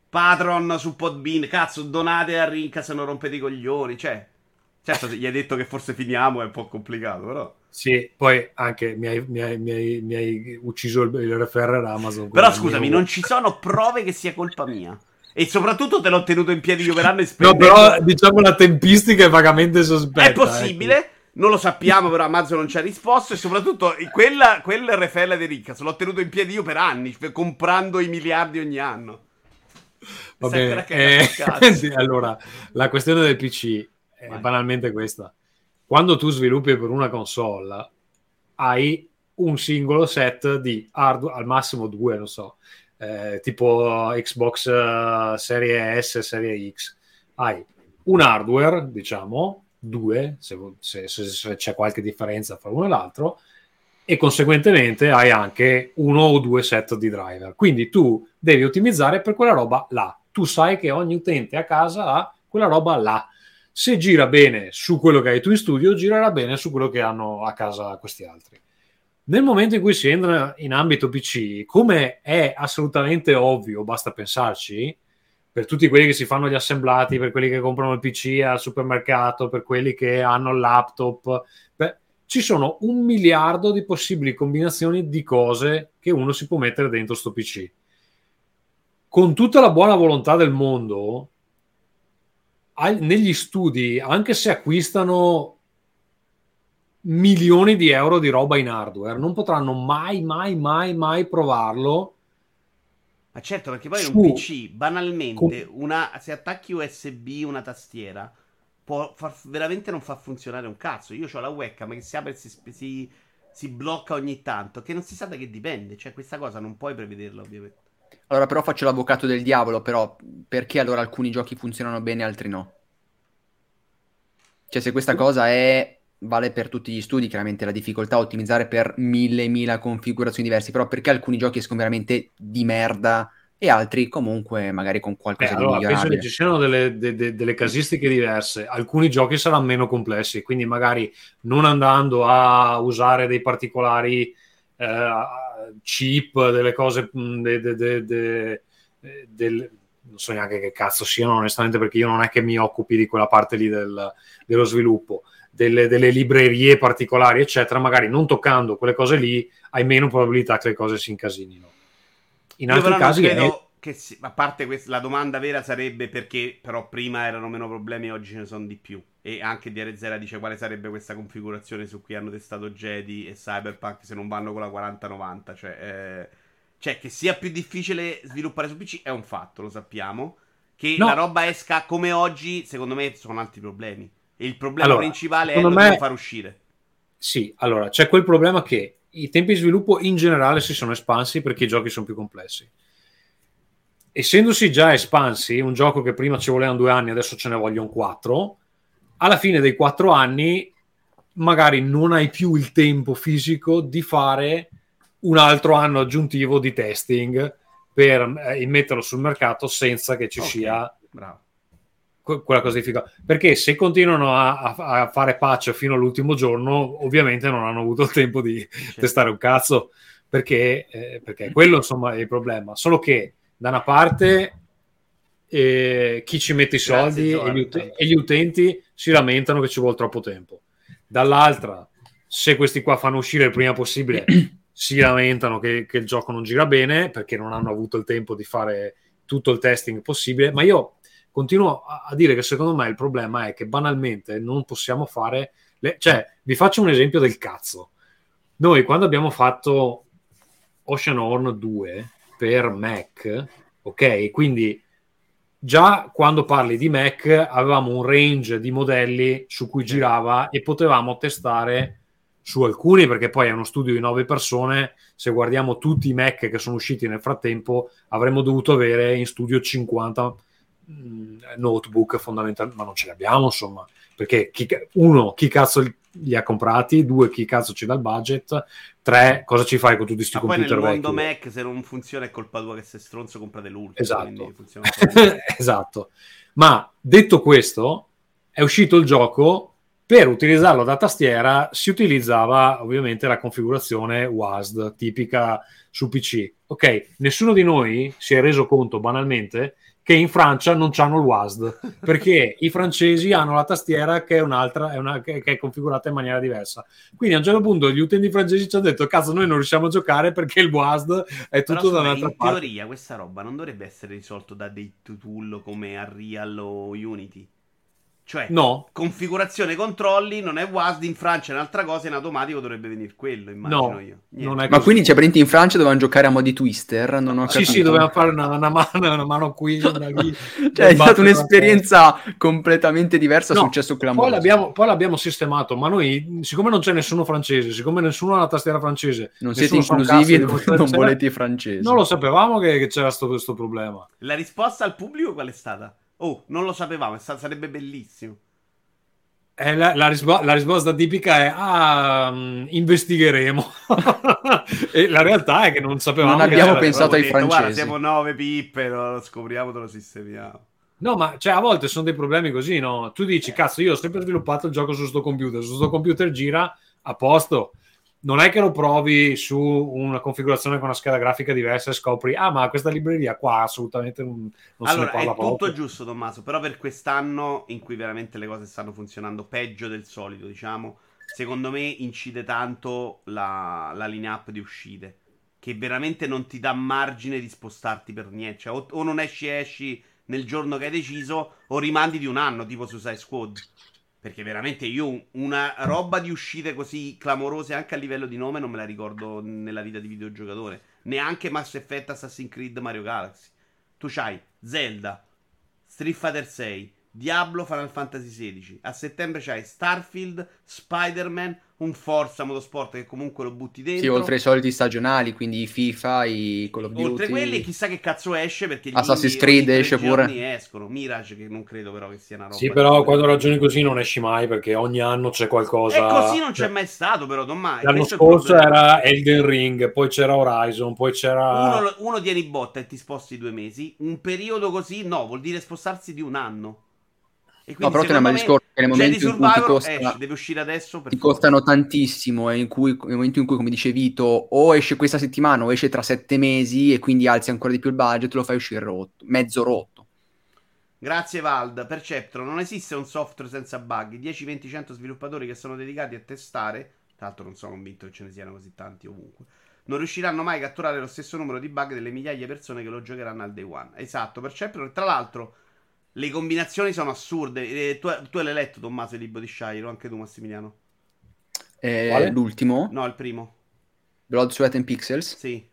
B: Patron su Podbean, cazzo, donate a Rincas se non rompete i coglioni, cioè. Certo, gli hai detto che forse finiamo è un po' complicato, però.
A: Sì, poi anche mi hai, mi hai- mi hai- mi hai ucciso il, il referrer Amazon.
B: Però scusami,
A: io-
B: non ci sono prove che sia colpa mia. E soprattutto te l'ho tenuto in piedi io per anni
A: No,
B: spendendo-
A: però diciamo la tempistica è vagamente sospetta.
B: È possibile,
A: ecco.
B: non lo sappiamo, però Amazon non ci ha risposto. E soprattutto quella, quel referral di Riccas l'ho tenuto in piedi io per anni, cioè, comprando i miliardi ogni anno.
A: Va bene, eh, allora, la questione del PC è
B: Vai.
A: banalmente questa. Quando tu sviluppi per una console, hai un singolo set di hardware, al massimo due, non so, eh, tipo Xbox eh, Serie S, Serie X. Hai un hardware, diciamo, due, se, se- se- se c'è qualche differenza fra uno e l'altro, e conseguentemente hai anche uno o due set di driver. Quindi tu devi ottimizzare per quella roba là. Tu sai che ogni utente a casa ha quella roba là. Se gira bene su quello che hai tu in studio, girerà bene su quello che hanno a casa questi altri. Nel momento in cui si entra in ambito PC, come è assolutamente ovvio, basta pensarci, per tutti quelli che si fanno gli assemblati, per quelli che comprano il PC al supermercato, per quelli che hanno il laptop, beh, ci sono un miliardo di possibili combinazioni di cose che uno si può mettere dentro sto PC. Con tutta la buona volontà del mondo, negli studi, anche se acquistano milioni di euro di roba in hardware, non potranno mai, mai, mai, mai provarlo.
B: Ma certo, perché poi
A: Su-
B: un PC, banalmente,
A: Com-
B: una, se attacchi USB una tastiera, può far, veramente non fa funzionare un cazzo. Io ho la webcam che si apre e si, si, si blocca ogni tanto, che non si sa da che dipende. Cioè, questa cosa non puoi prevederla, ovviamente.
C: Allora, però faccio l'avvocato del diavolo, però perché allora alcuni giochi funzionano bene e altri no? Cioè, se questa cosa è vale per tutti gli studi, chiaramente la difficoltà a ottimizzare per mille mila configurazioni diverse, però perché alcuni giochi escono veramente di merda e altri comunque magari con
A: Eh,
C: qualcosa di
A: allora, penso
C: migliorabile?
A: che ci siano delle, de- de- delle casistiche diverse. Alcuni giochi saranno meno complessi, quindi magari non andando a usare dei particolari eh, chip, delle cose, mh, de- de- de- de- eh, del- non so neanche che cazzo siano, onestamente, perché io non è che mi occupi di quella parte lì del- dello sviluppo. Delle, delle librerie particolari, eccetera, magari non toccando quelle cose lì, hai meno probabilità che le cose si incasinino. In altri casi è-
B: credo che si- a parte questa, la domanda vera sarebbe perché però prima erano meno problemi e oggi ce ne sono di più. E anche DRZ dice quale sarebbe questa configurazione su cui hanno testato Jedi e Cyberpunk se non vanno con la 4090. Cioè, eh, cioè, che sia più difficile sviluppare su PC è un fatto, lo sappiamo. Che
A: No.
B: la roba esca come oggi, secondo me, sono altri problemi. E il problema
A: Allora,
B: principale è
A: me-
B: far uscire.
A: Sì, allora c'è quel problema che i tempi di sviluppo in generale si sono espansi perché i giochi sono più complessi. Essendosi già espansi, un gioco che prima ci volevano due anni, adesso ce ne vogliono quattro, alla fine dei quattro anni magari non hai più il tempo fisico di fare un altro anno aggiuntivo di testing per eh, metterlo sul mercato senza che ci
B: Ok,
A: sia
B: Bravo.
A: que- quella cosa difficile. Perché se continuano a, a- a fare patch fino all'ultimo giorno, ovviamente non hanno avuto il tempo di testare un cazzo. Perché, eh, perché quello insomma è il problema. Solo che da una parte eh, chi ci mette i
B: Grazie,
A: soldi e
B: Giovanni.
A: gli, ut- e gli utenti si lamentano che ci vuole troppo tempo. Dall'altra, se questi qua fanno uscire il prima possibile, si lamentano che, che il gioco non gira bene perché non hanno avuto il tempo di fare tutto il testing possibile. Ma io continuo a, a dire che secondo me il problema è che banalmente non possiamo fare. Le... Cioè, vi faccio un esempio del cazzo. Noi quando abbiamo fatto Ocean Horn 2 per Mac, ok? Quindi già quando parli di Mac avevamo un range di modelli su cui girava e potevamo testare su alcuni perché poi è uno studio di nove persone. Se guardiamo tutti i Mac che sono usciti nel frattempo avremmo dovuto avere in studio 50 mh, notebook fondamentalmente ma non ce li abbiamo insomma perché chi, uno chi cazzo li ha comprati, due, chi cazzo ci dà il budget, tre, cosa ci fai con tutti questi
B: Ma poi
A: computer
B: nel mondo
A: vecchi?
B: Mac, se non funziona, è colpa tua che sei stronzo, comprate l'ultimo.
A: Esatto. esatto. Ma detto questo, è uscito il gioco. Per utilizzarlo da tastiera si utilizzava ovviamente la configurazione WASD tipica su PC. Ok, nessuno di noi si è reso conto banalmente che in Francia non hanno il WASD perché i francesi hanno la tastiera che è un'altra, è una- che è configurata in maniera diversa. Quindi a un certo punto gli utenti francesi ci hanno detto: Cazzo, noi non riusciamo a giocare perché il WASD è
B: Però
A: tutto da
B: scusa,
A: un'altra
B: in
A: parte.
B: teoria questa roba non dovrebbe essere risolto da dei tool come Unreal o Unity. Cioè,
A: No,
B: configurazione controlli, non è WASD, in Francia è un'altra cosa, in automatico dovrebbe venire quello, immagino
A: No,
B: io.
A: non è
C: Ma
A: così.
C: quindi, cioè, praticamente in Francia dovevano giocare a modi twister? Non ho
A: Sì,
C: capito.
A: sì, dovevamo fare una, una mano, una mano qui, una lì.
C: Cioè, è stata un'esperienza completamente diversa, è
A: No,
C: successo clamoroso.
A: Poi l'abbiamo, poi l'abbiamo sistemato, ma noi, siccome non c'è nessuno francese, siccome nessuno ha la tastiera francese,
C: Non siete inclusivi e non, volete i francesi.
A: Non lo sapevamo che, che c'era sto- questo problema.
B: La risposta al pubblico qual è stata? Oh, non lo sapevamo, sarebbe bellissimo.
A: Eh, la, la rispo- la risposta tipica è: Ah, mm, investigheremo. e la realtà è che non sapevamo.
C: Non abbiamo pensato ai
B: detto, Guarda,
C: francesi."
B: siamo nove pippe, lo scopriamo, te lo sistemiamo.
A: No, ma cioè, a volte sono dei problemi così, no? Tu dici, cazzo, io ho sempre sviluppato il gioco su sto computer, su sto computer gira a posto. Non è che lo provi su una configurazione con una scheda grafica diversa e scopri, ah, ma questa libreria qua assolutamente non, non se ne
B: allora,
A: parla
B: è tutto
A: proprio.
B: giusto, Tommaso. Però per quest'anno, in cui veramente le cose stanno funzionando peggio del solito, diciamo, secondo me incide tanto la, la line-up di uscite. Che veramente non ti dà margine di spostarti per niente. Cioè, o, o non esci, esci nel giorno che hai deciso, o rimandi di un anno, tipo Suicide Squad. Perché veramente io una roba di uscite così clamorose anche a livello di nome non me la ricordo nella vita di videogiocatore. Neanche Mass Effect, Assassin's Creed, Mario Galaxy. Tu c'hai Zelda, Street Fighter 6, Diablo, Final Fantasy 16. A settembre c'hai Starfield, Spider-Man, un Forza Motorsport che comunque lo butti dentro.
C: Sì, oltre ai soliti stagionali, quindi i FIFA, i Call of Duty.
B: Oltre quelli, chissà che cazzo esce perché gli
C: Assassin's Creed esce pure.
B: escono. Mirage, che non credo però che sia una roba.
A: Sì, però quando ragioni così non esci mai perché ogni anno c'è qualcosa.
B: E così non c'è
A: Cioè,
B: mai stato, però, Tommaso.
A: L'anno scorso era Elden Ring, poi c'era Horizon, poi c'era.
B: Uno, uno tieni botta e ti sposti due mesi. Un periodo così, no, vuol dire spostarsi di un anno. E
C: No, però torniamo al discorso che nel
B: me,
C: momento in cui ti
B: Survivor
C: costa-
B: esce, deve uscire adesso.
C: Ti costano tantissimo e in cui, nel momento in cui, come dice Vito, o esce questa settimana o esce tra sette mesi e quindi alzi ancora di più il budget, lo fai uscire rotto, mezzo rotto.
B: Grazie Vald. Perceptron, non esiste un software senza bug. 10-20-100 sviluppatori che sono dedicati a testare. Tra l'altro non sono convinto che ce ne siano così tanti ovunque. Non riusciranno mai a catturare lo stesso numero di bug delle migliaia di persone che lo giocheranno al day one. Esatto, Perceptron. Tra l'altro, le combinazioni sono assurde. Eh, tu, tu l'hai letto, Tommaso, il libro di Shire, o anche tu, Massimiliano?
C: Eh, l'ultimo,
B: No, il primo.
C: Blood, Sweat and Pixels.
B: Sì.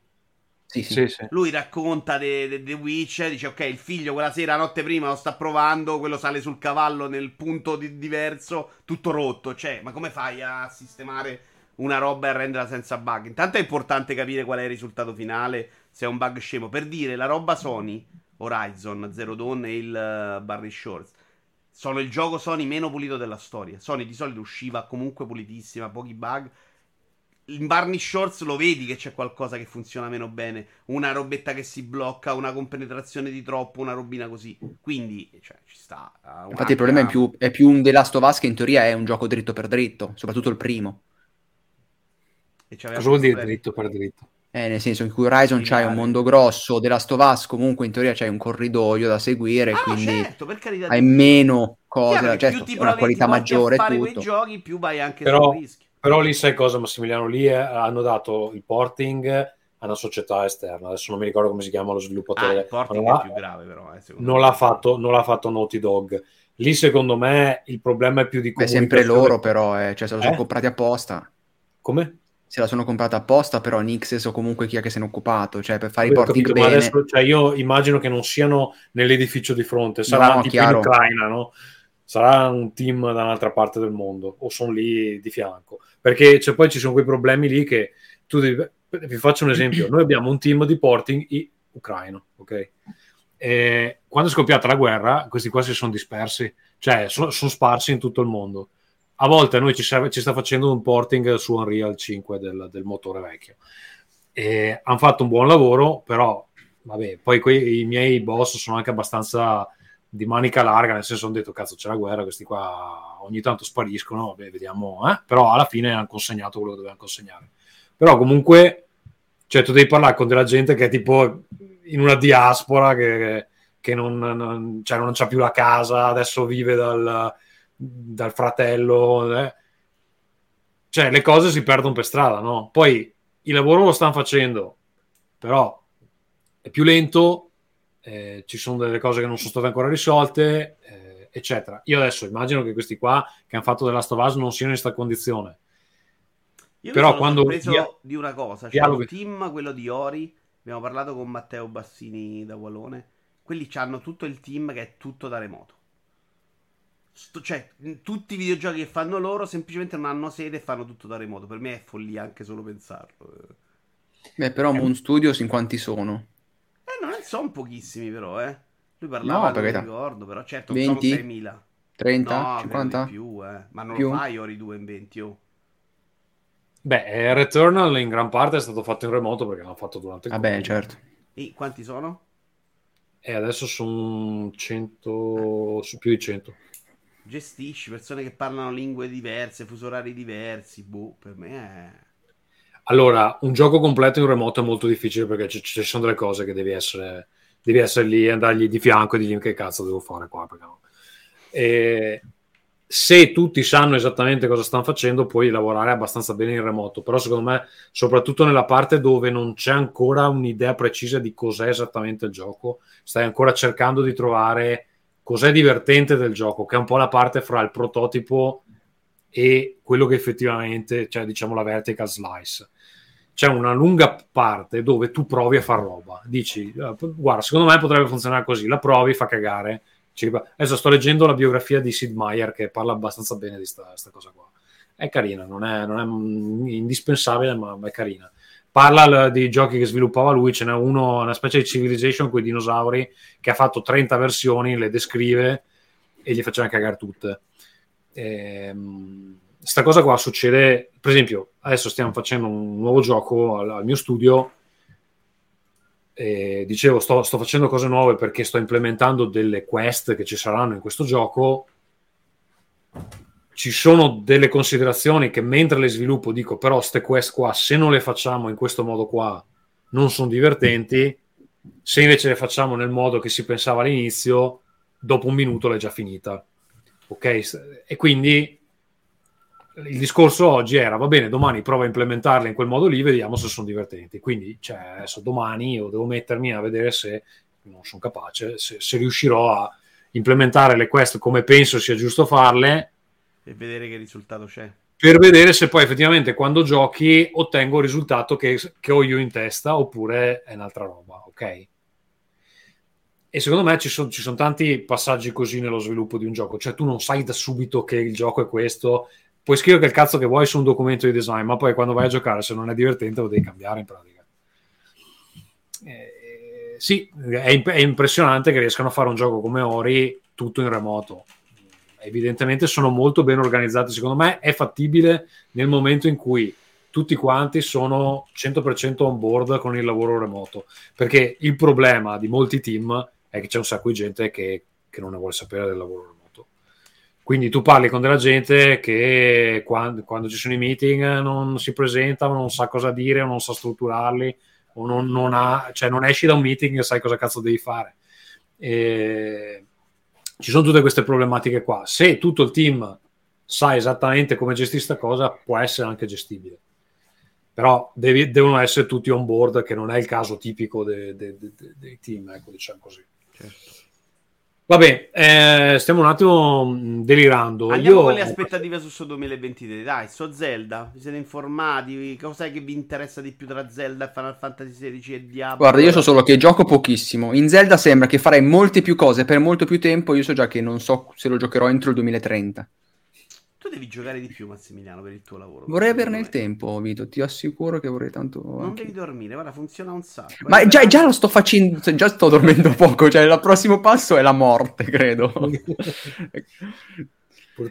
C: Sì, sì.
A: Sì, sì.
B: Lui racconta The Witch, dice ok, il figlio quella sera, la notte prima, lo sta provando, quello sale sul cavallo nel punto di- diverso, tutto rotto. Cioè, ma come fai a sistemare una roba e a renderla senza bug? Intanto è importante capire qual è il risultato finale, se è un bug scemo. Per dire, la roba Sony, Horizon, Zero Dawn e il uh, Barry Shores, sono il gioco Sony meno pulito della storia. Sony di solito usciva comunque pulitissima, pochi bug. In Barney Shorts lo vedi che c'è qualcosa che funziona meno bene. Una robetta che si blocca, una compenetrazione di troppo, una robina così. Quindi, cioè, ci sta. uh,
C: Infatti il problema è più, è più un The Last of Us che in teoria è un gioco dritto per dritto, soprattutto il primo.
B: E
A: Cosa vuol dire dritto per dritto?
C: Eh, nel senso in cui Horizon c'hai un mondo grosso, The Last of Us comunque in teoria c'hai un corridoio da seguire,
B: Ah,
C: quindi
B: certo, per carità di
C: hai meno cose, certo, una qualità maggiore
B: a
C: e
B: fare
C: tutto.
B: quei giochi, più vai anche
A: Però-. Però lì sai cosa, Massimiliano? Lì eh, hanno dato il porting a una società esterna. Adesso non mi ricordo come si chiama lo
B: Ah,
A: sviluppatore.
B: il porting è
A: l'ha-
B: più grave, però. Eh,
A: non
B: me.
A: l'ha, fatto, non l'ha fatto Naughty Dog. Lì, secondo me, il problema è più di
C: È sempre
A: comunicazione.
C: loro però, eh, cioè se lo sono
A: Eh?
C: comprati apposta.
A: Come?
C: Se la sono comprata apposta, però Nixes o comunque chi è che se ne è occupato, cioè per fare i
A: Ho
C: porting
A: capito,
C: bene.
A: adesso, cioè, io immagino che non siano nell'edificio di fronte, sarà
C: No,
A: tipo
C: chiaro.
A: in Ucraina, no? Sarà un team da un'altra parte del mondo o sono lì di fianco. Perché cioè, poi ci sono quei problemi lì che tu devi... Vi faccio un esempio. Noi abbiamo un team di porting i- ucraino, ok? E quando è scoppiata la guerra, questi qua si sono dispersi, cioè sono, sono sparsi in tutto il mondo. A volte a noi ci, serve- ci sta facendo un porting su Unreal 5 del, del motore vecchio. E hanno fatto un buon lavoro, però vabbè, poi quei, i miei boss sono anche abbastanza di manica larga, nel senso hanno detto cazzo c'è la guerra, questi qua ogni tanto spariscono, vabbè, vediamo, eh? però alla fine hanno consegnato quello che dovevano consegnare. Però comunque, cioè tu devi parlare con della gente che è tipo in una diaspora che, che non, non, cioè non c'ha più la casa, adesso vive dal, dal fratello, eh? cioè le cose si perdono per strada, no? Poi il lavoro lo stanno facendo, però è più lento, eh, ci sono delle cose che non sono state ancora risolte, eh, eccetera. Io adesso immagino che questi qua che hanno fatto della Stovaz non siano in questa condizione.
B: Io
A: Però quando dia-
B: di una cosa, cioè
A: dialoghi-
B: il team, quello di Ori, abbiamo parlato con Matteo Bassini da Wallone, quelli hanno tutto il team che è tutto da remoto. Sto- cioè, tutti i videogiochi che fanno loro semplicemente non hanno sede e fanno tutto da remoto. Per me è follia anche solo pensarlo.
C: Beh, però Moon Studios in quanti sono?
B: Eh, non sono pochissimi però, eh. Lui parlava,
C: No, per
B: non ricordo, però certo
C: 20?
B: sono 6.000.
C: 30?
B: No, credo
C: 50?
B: di più, eh. Ma non
C: Più?
B: lo fai Ori 2 in 20, oh.
A: Beh, eh, Returnal in gran parte è stato fatto in remoto perché l'hanno fatto durante il
C: Vabbè,
A: Covid.
C: certo.
B: E quanti sono?
A: E adesso sono 100, su più di 100.
B: Gestisci persone che parlano lingue diverse, fusi orari diversi. Boh, per me è.
A: Allora, un gioco completo in remoto è molto difficile perché ci, ci sono delle cose che devi essere, devi essere lì e andargli di fianco e dirgli che cazzo devo fare qua. Perché no? E se tutti sanno esattamente cosa stanno facendo, puoi lavorare abbastanza bene in remoto. Però secondo me, soprattutto nella parte dove non c'è ancora un'idea precisa di cos'è esattamente il gioco, stai ancora cercando di trovare cos'è divertente del gioco, che è un po' la parte fra il prototipo e quello che effettivamente, cioè diciamo la vertical slice. C'è una lunga parte dove tu provi a far roba. Dici, eh, guarda, secondo me potrebbe funzionare così, la provi, fa cagare. Adesso sto leggendo la biografia di Sid Meier che parla abbastanza bene di sta, sta cosa qua. È carina, non è, non è, mm, indispensabile, ma è carina. Parla di giochi che sviluppava lui, ce n'è uno, una specie di Civilization con i dinosauri che ha fatto 30 versioni, le descrive e gli faceva cagare tutte. Ehm, sta cosa qua succede, per esempio, adesso stiamo facendo un nuovo gioco al, al mio studio. E dicevo, sto, sto facendo cose nuove perché sto implementando delle quest che ci saranno in questo gioco. Ci sono delle considerazioni che mentre le sviluppo dico, però, queste quest qua, se non le facciamo in questo modo qua, non sono divertenti. Se invece le facciamo nel modo che si pensava all'inizio, dopo un minuto l'è già finita. Ok? E quindi il discorso oggi era va bene, domani prova a implementarle in quel modo lì, vediamo se sono divertenti. Quindi, cioè, adesso domani io devo mettermi a vedere se non sono capace, se, se riuscirò a implementare le quest come penso sia giusto farle,
B: E vedere che risultato c'è.
A: per vedere se poi effettivamente quando giochi ottengo il risultato che, che ho io in testa oppure è un'altra roba, ok? E secondo me ci sono, ci sono tanti passaggi così nello sviluppo di un gioco, cioè tu non sai da subito che il gioco è questo, puoi scrivere il cazzo che vuoi su un documento di design, ma poi quando vai a giocare se non è divertente lo devi cambiare in pratica. Eh, sì, è, imp- è impressionante che riescano a fare un gioco come Ori tutto in remoto. Evidentemente sono molto ben organizzati, secondo me è fattibile nel momento in cui tutti quanti sono 100% on board con il lavoro remoto, perché il problema di molti team è che c'è un sacco di gente che, che non ne vuole sapere del lavoro remoto. Quindi tu parli con della gente che quando, quando ci sono i meeting non si presenta, o non sa cosa dire, o non sa strutturarli, o non, non ha, cioè non esci da un meeting e sai cosa cazzo devi fare. E ci sono tutte queste problematiche qua. Se tutto il team sa esattamente come gestire questa cosa, può essere anche gestibile. Però devi- devono essere tutti on board, che non è il caso tipico de- de- de- de- dei team, ecco, diciamo così.
B: Certo.
A: Vabbè, eh, stiamo un attimo mh, delirando.
B: Andiamo
A: Io...
B: con le aspettative su questo 2023. Dai, so Zelda. Vi siete informati? Cos'è che vi interessa di più tra Zelda, Final Fantasy XVI e Diablo?
C: Guarda, io so solo che gioco pochissimo. In Zelda sembra che farei molte più cose per molto più tempo. Io so già che non so se lo giocherò entro il 2030.
B: Tu devi giocare di più, Massimiliano, per il tuo lavoro.
C: Vorrei averne il tempo, Vito. Ti assicuro che vorrei tanto.
B: Non
C: anche-
B: devi dormire, guarda, funziona un sacco.
C: Ma
B: Eh,
C: già, già lo sto facendo, cioè, già sto dormendo poco. Cioè, il prossimo passo è la morte, credo.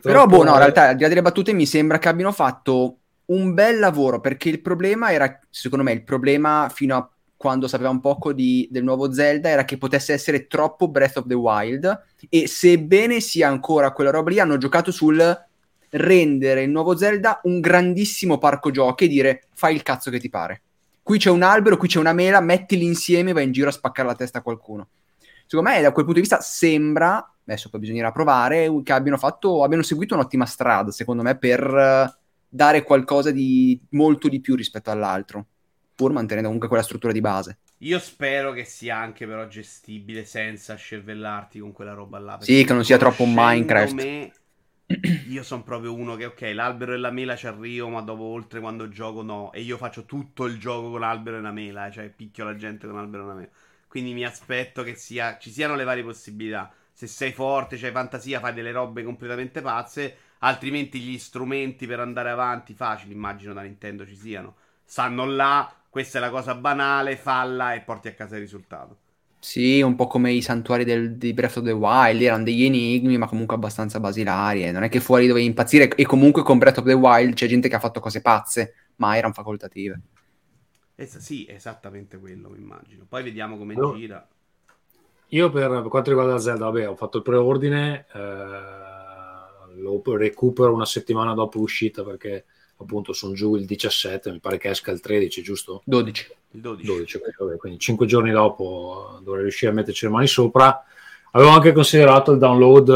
C: Però, boh, no, in realtà, al di là delle battute, mi sembra che abbiano fatto un bel lavoro perché il problema era, secondo me, il problema fino a quando sapevamo poco di- del nuovo Zelda era che potesse essere troppo Breath of the Wild. E sebbene sia ancora quella roba lì, hanno giocato sul rendere il nuovo Zelda un grandissimo parco giochi e dire fai il cazzo che ti pare. Qui c'è un albero, qui c'è una mela, mettili insieme e vai in giro a spaccare la testa a qualcuno. Secondo me, da quel punto di vista, sembra, adesso poi bisognerà provare, che abbiano, fatto, abbiano seguito un'ottima strada, secondo me, per eh, dare qualcosa di molto di più rispetto all'altro, pur mantenendo comunque quella struttura di base.
B: Io spero che sia anche però gestibile senza scervellarti con quella roba là.
C: Sì, che non sia troppo Minecraft.
B: me, io sono proprio uno che, ok, l'albero e la mela ci arrivo, ma dopo oltre quando gioco no. E io faccio tutto il gioco con l'albero e la mela, eh, cioè picchio la gente con l'albero e la mela. Quindi mi aspetto che sia, ci siano le varie possibilità. Se sei forte, c'hai fantasia, fai delle robe completamente pazze. Altrimenti gli strumenti per andare avanti, facili, immagino da Nintendo ci siano. Stanno là, questa è la cosa banale, falla e porti a casa il risultato.
C: Sì, un po' come i santuari del- di Breath of the Wild, erano degli enigmi, ma comunque abbastanza basilari. e non è che fuori dovevi impazzire, e comunque con Breath of the Wild c'è gente che ha fatto cose pazze, ma erano facoltative.
B: Es- sì, esattamente quello, mi immagino. Poi vediamo come
A: No.
B: gira.
A: Io per, per quanto riguarda Zelda, vabbè, ho fatto il preordine, eh, lo recupero una settimana dopo l'uscita perché appunto sono giù il 17, mi pare che esca il 13, giusto?
C: 12.
B: Il 12.
A: 12, quindi, vabbè, quindi 5 giorni dopo eh, dovrei riuscire a metterci le mani sopra. Avevo anche considerato il download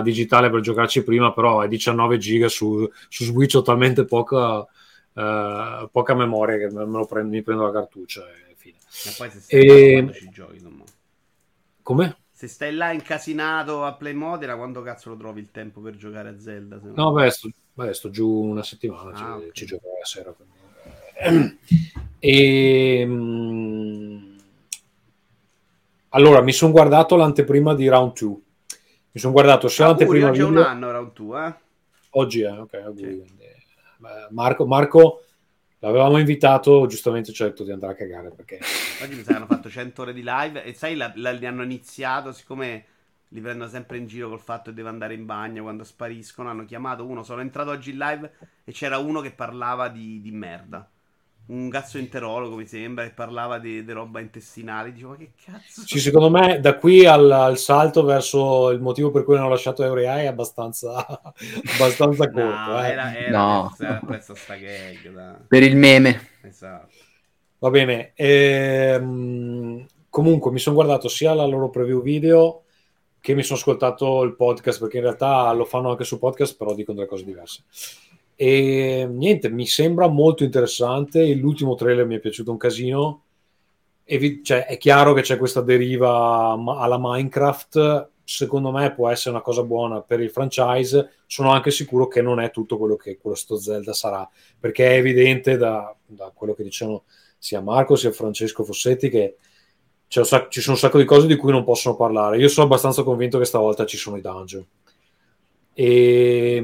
A: eh, digitale per giocarci prima, però è 19 giga su, su Switch ho talmente poca, eh, poca memoria che me lo prendo- mi prendo la cartuccia e fine.
B: Ma poi se stai
A: E-
B: quando ci giochi, insomma.
A: Come?
B: Se stai là incasinato a Play Modena, quando cazzo lo trovi il tempo per giocare a Zelda? se
A: No, beh, sto, beh, sto giù una settimana, ci,
B: Ah, ok.
A: ci gioco la sera. quindi. E, mm, allora, mi sono guardato l'anteprima di Round 2. Mi sono guardato sia
B: Auguri,
A: l'anteprima
B: oggi è un
A: video...
B: anno un tu, eh?
A: Oggi è, ok, auguri,
B: Sì.
A: Marco, Marco l'avevamo invitato, giustamente ci ha detto di andare a cagare perché...
B: Oggi mi sa che hanno fatto 100 ore di live e sai, la, la- li hanno iniziato, siccome li prendono sempre in giro col fatto che deve andare in bagno quando spariscono, hanno chiamato uno, sono entrato oggi in live e c'era uno che parlava di, di merda. Un gastroenterologo mi sembra che parlava di, di roba intestinale. Dicevo, ma che cazzo?
A: Sì, secondo me da qui al, al salto verso il motivo per cui hanno lasciato Eureai è abbastanza, abbastanza corto.
B: No,
A: eh.
B: era, era
C: No.
B: era presso sta gag.
C: Per il meme.
B: Esatto.
A: Va bene, ehm, comunque mi sono guardato sia la loro preview video che mi sono ascoltato il podcast perché in realtà lo fanno anche su podcast però dicono delle cose diverse. E niente, mi sembra molto interessante. L'ultimo trailer mi è piaciuto un casino. Vi- cioè, è chiaro che c'è questa deriva alla Minecraft. Secondo me può essere una cosa buona per il franchise. Sono anche sicuro che non è tutto quello che questo Zelda sarà, perché è evidente da, da quello che dicevano sia Marco sia Francesco Fossetti che sac- ci sono un sacco di cose di cui non possono parlare. Io sono abbastanza convinto che stavolta ci sono i dungeon. E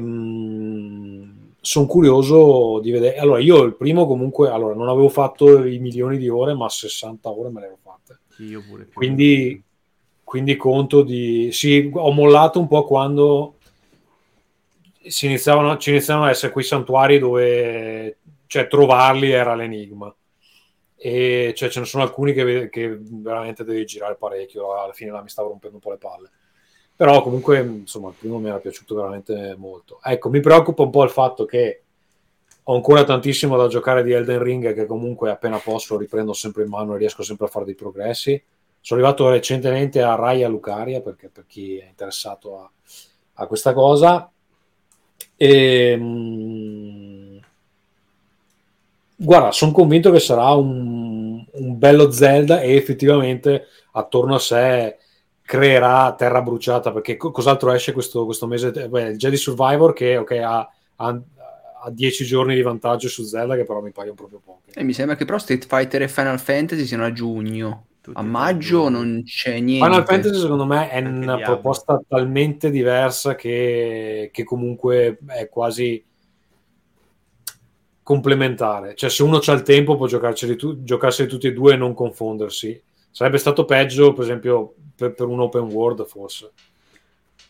A: sono curioso di vedere. Allora, io il primo comunque, allora, non avevo fatto i milioni di ore, ma 60 ore me le ero fatte.
B: Io pure.
A: Quindi, quindi conto di... Sì, ho mollato un po' quando si iniziavano, ci iniziavano ad essere quei santuari dove cioè, trovarli era l'enigma. E cioè, ce ne sono alcuni che, che veramente devi girare parecchio. Alla fine là mi stavo rompendo un po' le palle. Però comunque, insomma, il primo mi era piaciuto veramente molto. Ecco, mi preoccupa un po' il fatto che ho ancora tantissimo da giocare di Elden Ring che comunque appena posso riprendo sempre in mano e riesco sempre a fare dei progressi. Sono arrivato recentemente a Raya Lucaria perché per chi è interessato a, a questa cosa. E, mm, guarda, sono convinto che sarà un, un bello Zelda e effettivamente attorno a sé creerà terra bruciata perché co- cos'altro esce questo, questo mese? Beh, il Jedi Survivor che ok, ha, ha, ha 10 giorni di vantaggio su Zelda che però mi paiono proprio pochi.
C: E mi sembra che però Street Fighter e Final Fantasy siano a giugno.
B: Tutti
C: A maggio non c'è niente.
A: Final Fantasy secondo me è
B: Anche
A: una proposta talmente diversa che, che comunque è quasi complementare. Cioè se uno ha il tempo può giocarceli tu- giocarseli tutti e due e non confondersi. Sarebbe stato peggio per esempio per, per un open world forse.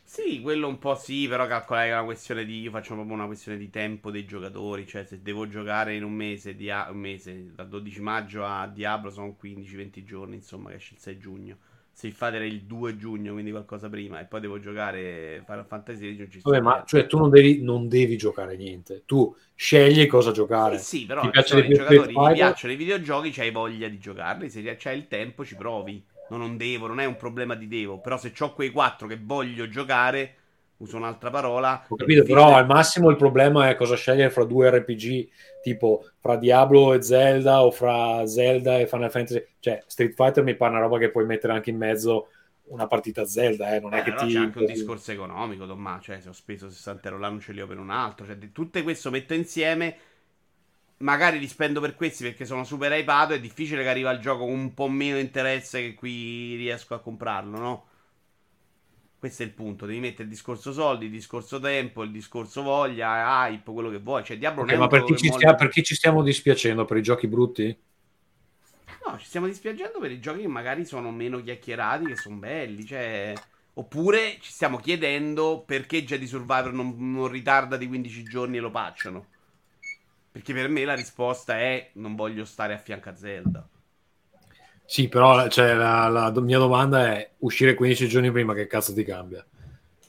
B: Sì, quello un po' sì, però calcolare una questione di. Io faccio proprio una questione di tempo dei giocatori. Cioè, se devo giocare in un mese, dia- un mese dal 12 maggio a Diablo sono 15-20 giorni, insomma, che esce il 6 giugno. Se il Fader è il 2 giugno, quindi qualcosa prima, e poi devo giocare Final Fantasy non ci
A: Vabbè, ma cioè, tu non devi, non devi giocare niente. Tu scegli cosa giocare.
B: Eh sì, però
A: Ti piace
B: i giocatori,
A: Fighter?
B: piacciono i videogiochi, c'hai voglia di giocarli, se c'hai il tempo ci provi. No, non devo, non è un problema di devo, però se ho quei quattro che voglio giocare, uso un'altra parola.
A: Ho
B: è
A: capito, però al massimo il problema è cosa scegliere fra due RPG, tipo fra Diablo e Zelda o fra Zelda e Final Fantasy. Cioè, Street Fighter mi pare una roba che puoi mettere anche in mezzo una partita Zelda, eh, non è
B: Eh,
A: che
B: però
A: ti...
B: c'è anche un discorso economico, Tommaso. Cioè, se ho speso 60 euro non ce li ho per un altro. Cioè, di- tutte questo metto insieme. Magari li spendo per questi perché sono super hypato. È difficile che arriva il gioco con un po' meno interesse che qui riesco a comprarlo, no? Questo è il punto. Devi mettere il discorso soldi, il discorso tempo, il discorso voglia, hype, quello che vuoi. Cioè, Diablo
A: Ok,
B: non è
A: ma
B: un
A: per
B: gioco
A: chi,
B: che
A: ci stia- per chi ci stiamo dispiacendo? Per i giochi brutti?
B: No, ci stiamo dispiacendo per i giochi che magari sono meno chiacchierati, che sono belli, cioè... Oppure ci stiamo chiedendo perché Jedi Survivor non, non ritarda di 15 giorni e lo patchano. Perché per me la risposta è non voglio stare a fianco a Zelda.
A: Sì, però cioè, la, la mia domanda è uscire 15 giorni prima, che cazzo ti cambia?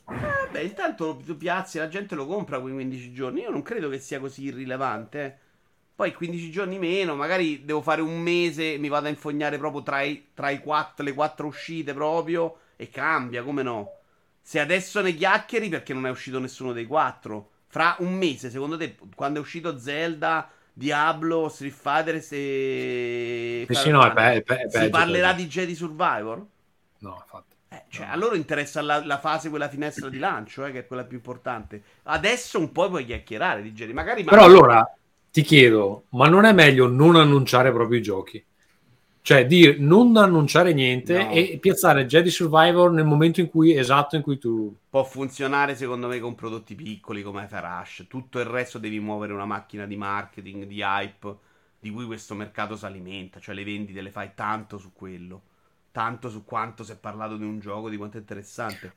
B: Eh, beh, intanto lo, piazzi, la gente lo compra quei 15 giorni. Io non credo che sia così irrilevante. Poi 15 giorni meno, magari devo fare un mese mi vado a infognare proprio tra, i, tra i quattro, le quattro uscite proprio e cambia, come no? Se adesso ne chiacchieri perché non è uscito nessuno dei quattro. Fra un mese, secondo te, quando è uscito Zelda, Diablo, Street Fighter e...
A: Sì, no, pe- pe-
B: Si parlerà
A: peggio.
B: di Jedi Survivor?
A: No, infatti.
B: Eh, cioè, a loro interessa la, la fase, quella finestra di lancio, eh, che è quella più importante. Adesso un po' puoi chiacchierare di Jedi. Magari
A: Però allora ti chiedo, ma non è meglio non annunciare proprio i giochi? Cioè, dire non annunciare niente
B: No.
A: e piazzare Jedi Survivor nel momento in cui esatto in cui tu
B: può funzionare secondo me con prodotti piccoli come Farash. Tutto il resto devi muovere una macchina di marketing, di hype, di cui questo mercato si alimenta. Cioè le vendite le fai tanto su quello. Tanto su quanto si è parlato di un gioco, di quanto è interessante.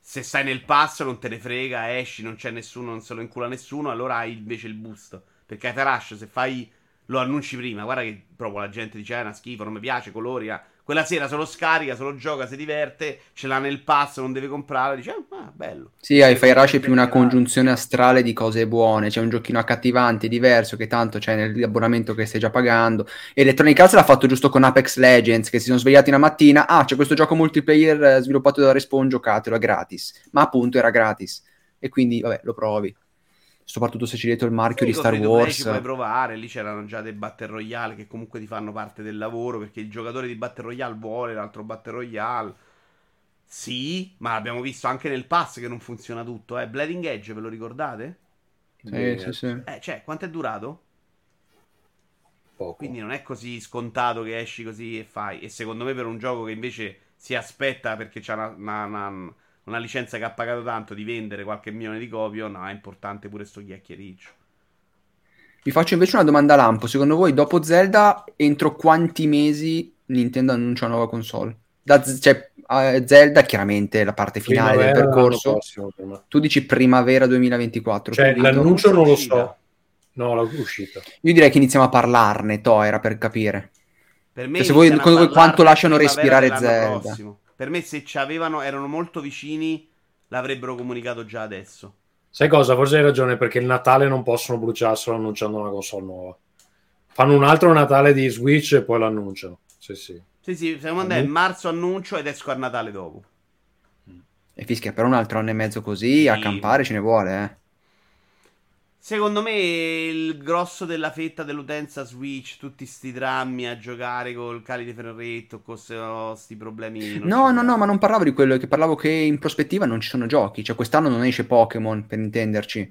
B: Se stai nel pass non te ne frega, esci, non c'è nessuno, non se lo incula nessuno, allora hai invece il boost. Perché Farash se fai lo annunci prima, guarda che proprio la gente dice "Eh, è una schifo, non mi piace, colori, ah". quella sera se lo scarica, se lo gioca, si diverte, ce l'ha nel pass, non deve comprare, dice "Ah, bello".
C: Sì, hai Fire è più una congiunzione astrale di cose buone, c'è un giochino accattivante, diverso, che tanto c'è nell'abbonamento che stai già pagando. Electronic Arts l'ha fatto giusto con Apex Legends, che si sono svegliati una mattina, ah, c'è questo gioco multiplayer eh, sviluppato da Respawn, giocatelo, è gratis. Ma appunto era gratis. E quindi, vabbè, lo provi. Soprattutto se c'è dietro il marchio
B: Sì,
C: di Star Wars.
B: ci puoi provare, lì c'erano già dei Battle Royale che comunque ti fanno parte del lavoro, perché il giocatore di Battle Royale vuole l'altro Battle Royale. Sì, ma abbiamo visto anche nel pass che non funziona tutto, eh. Bleeding Edge, ve lo ricordate?
C: Sì, sì, sì.
B: Eh, cioè, quanto è durato?
A: poco.
B: Quindi non è così scontato che esci così e fai. E secondo me per un gioco che invece si aspetta perché c'ha una, una- una- una licenza che ha pagato tanto di vendere qualche milione di copie, no, è importante pure sto chiacchiericcio.
C: Vi faccio invece una domanda lampo. Secondo voi, dopo Zelda, entro quanti mesi Nintendo annuncia una nuova console? Da Z- cioè, Zelda, chiaramente la parte finale del
A: Primavera
C: percorso.
A: l'anno prossimo.
C: Tu dici primavera 2024.
A: Cioè, l'annuncio non lo so. No, l'uscita.
C: Io direi che iniziamo a parlarne, to, era per capire.
B: Per me
C: Cioè, se voi- quanto lasciano respirare Zelda?
B: prossimo. Per me se ci avevano, erano molto vicini, l'avrebbero comunicato già adesso.
A: Sai cosa? Forse hai ragione perché il Natale non possono bruciarselo annunciando una console nuova. Fanno un altro Natale di Switch e poi lo annunciano. Sì, sì.
B: Sì, sì, secondo me è marzo annuncio ed esco a Natale dopo.
C: E fischia per un altro anno e mezzo così, a
B: Sì.
C: campare ce ne vuole, eh.
B: Secondo me il grosso della fetta dell'utenza Switch, tutti sti drammi a giocare col cali di Ferretto, con questi problemi. non
C: No, no, no, ma non parlavo di quello, che parlavo che in prospettiva non ci sono giochi, cioè quest'anno non esce Pokémon, per intenderci.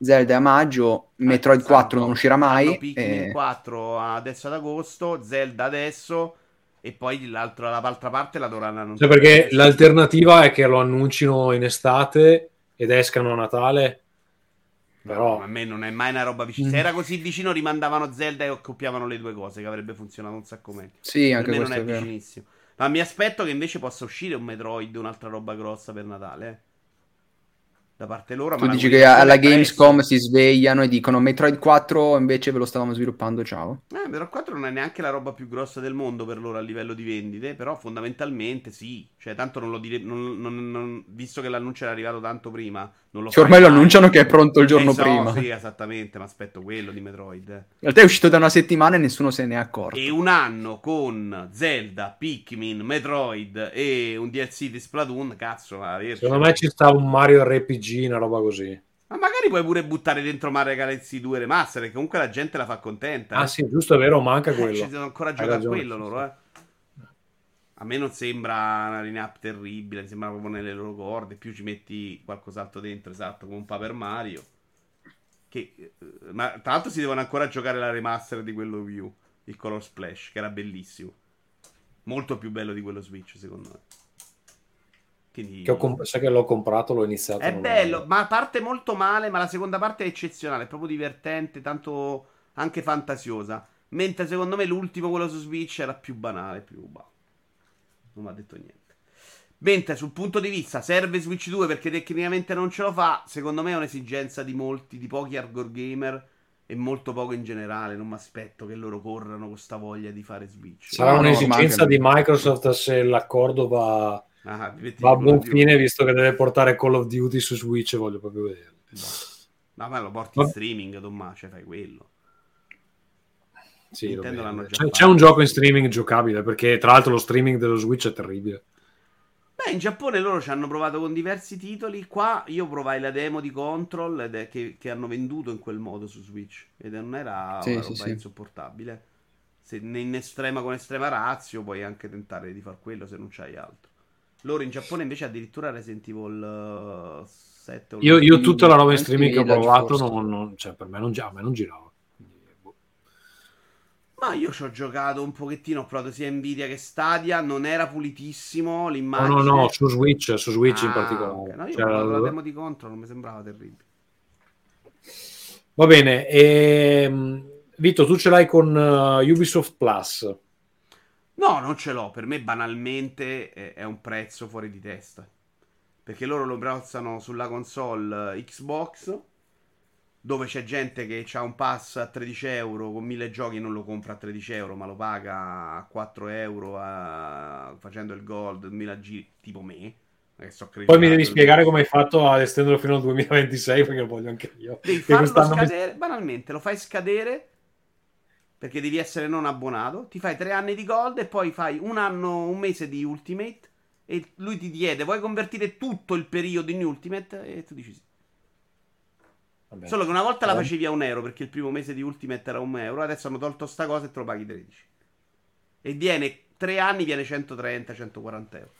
C: Zelda è a maggio, Metroid
B: Eh,
C: 4
B: sanno-
C: non uscirà mai.
B: Pikmin
C: e-
B: 4 adesso ad agosto, Zelda adesso e poi l'altro, l'altra parte la dovranno
A: Cioè,
B: annunciare.
A: perché
B: adesso.
A: l'alternativa è che lo annuncino in estate ed escano a Natale.
B: No,
A: Però
B: a me non è mai una roba vicina.
C: Mm.
B: Se era così vicino, rimandavano Zelda e accoppiavano le due cose, che avrebbe funzionato un sacco meglio.
C: Sì,
B: Per
C: anche
B: me non è
C: è
B: vicinissimo. Ma mi aspetto che invece possa uscire un Metroid, un'altra roba grossa per Natale. Da parte loro.
C: Tu
B: ma
C: dici che alla. Gamescom si svegliano e dicono Metroid 4 invece ve lo stavamo sviluppando, ciao.
B: Eh, Metroid 4 non è neanche la roba più grossa del mondo per loro a livello di vendite, però fondamentalmente sì, cioè tanto non lo dire, non- non- non- visto che l'annuncio era arrivato tanto prima, non lo
C: Cioè, ormai
B: fai
C: lo
B: mai.
C: annunciano che è pronto il giorno
B: Eh, so,
C: prima.
B: Sì, esattamente, ma aspetto quello di Metroid.
C: In realtà è uscito da una settimana e nessuno se ne è accorto.
B: E un anno con Zelda, Pikmin, Metroid e un DLC di Splatoon, cazzo, a averci.
A: Secondo me ci sta un Mario RPG, una roba così.
B: Ma magari puoi pure buttare dentro Mario Galaxy 2 Remaster, che comunque la gente la fa contenta.
A: Ah
B: eh.
A: sì, giusto, è vero, manca
B: Eh,
A: quello.
B: ci devono ancora
A: Hai
B: giocare a
A: ragione,
B: quello
A: sì,
B: loro,
A: sì.
B: eh. A me non sembra una lineup terribile, mi sembra proprio nelle loro corde. Più ci metti qualcos'altro dentro, esatto, come un Paper Mario. Che, eh, ma tra l'altro si devono ancora giocare la remaster di quello Wii U, il Color Splash, che era bellissimo. Molto più bello di quello Switch, secondo me. Quindi...
A: Che ho comp- sai che l'ho comprato, l'ho iniziato.
B: È bello, ma parte molto male, ma la seconda parte è eccezionale, è proprio divertente, tanto anche fantasiosa. Mentre secondo me l'ultimo, quello su Switch, era più banale, più... bah, non mi ha detto niente. Mentre sul punto di vista serve Switch 2 perché tecnicamente non ce lo fa, secondo me è un'esigenza di molti, di pochi hardcore gamer e molto poco in generale. Non mi aspetto che loro corrano con sta voglia di fare Switch.
A: Sarà
C: No, no,
A: un'esigenza
C: manca-
A: di Microsoft se l'accordo va,
B: Ah,
A: va a buon fine, visto che deve portare Call of Duty su Switch, voglio proprio vedere.
B: Ma ma lo porti in streaming, Tommaso, cioè fai quello.
A: Sì, C'è, c'è un gioco in streaming giocabile, perché tra l'altro lo streaming dello Switch è terribile.
B: Beh, in Giappone loro ci hanno provato con diversi titoli. Qua io provai la demo di Control ed è che, che hanno venduto in quel modo su Switch. Ed non era
C: Sì,
B: una
C: sì,
B: roba
C: sì.
B: insopportabile. Se ne- in estrema con estrema razio puoi anche tentare di far quello se non c'hai altro. Loro in Giappone invece addirittura Resident Evil eh, 7 o
A: Io, io tutta la roba in streaming che ho provato, non, non- cioè, per me non, a me non girava. Boh.
B: Ma io ci ho giocato un pochettino, ho provato sia Nvidia che Stadia, non era pulitissimo
A: No,
B: l'immagine.
A: no, no, su Switch, su Switch in
B: Ah,
A: particolare.
B: ok. No, io
A: Cioè,
B: ho provato la demo di Control, non mi sembrava terribile.
A: Va bene, ehm, Vito, tu ce l'hai con eh, Ubisoft Plus.
B: No, non ce l'ho. Per me, banalmente, è, è un prezzo fuori di testa. Perché loro lo prezzano sulla console eh, Xbox, dove c'è gente che ha un pass a 13 euro con 1000 giochi e non lo compra a 13 euro, ma lo paga a 4 euro a- facendo il gold, 1000 giri, tipo me. Che so
A: Poi mi devi spiegare come hai fatto ad estenderlo fino al 2026, perché lo voglio anche io.
B: Devi farlo scadere, banalmente, lo fai scadere perché devi essere non abbonato, ti fai tre anni di gold e poi fai un anno, un mese di Ultimate e lui ti chiede, vuoi convertire tutto il periodo in Ultimate? E tu dici sì.
A: Vabbè.
B: Solo che una volta la
A: Eh.
B: facevi a un euro perché il primo mese di Ultimate era un euro, adesso hanno tolto sta cosa e te lo paghi 13. E viene, tre anni viene 130-140 euro.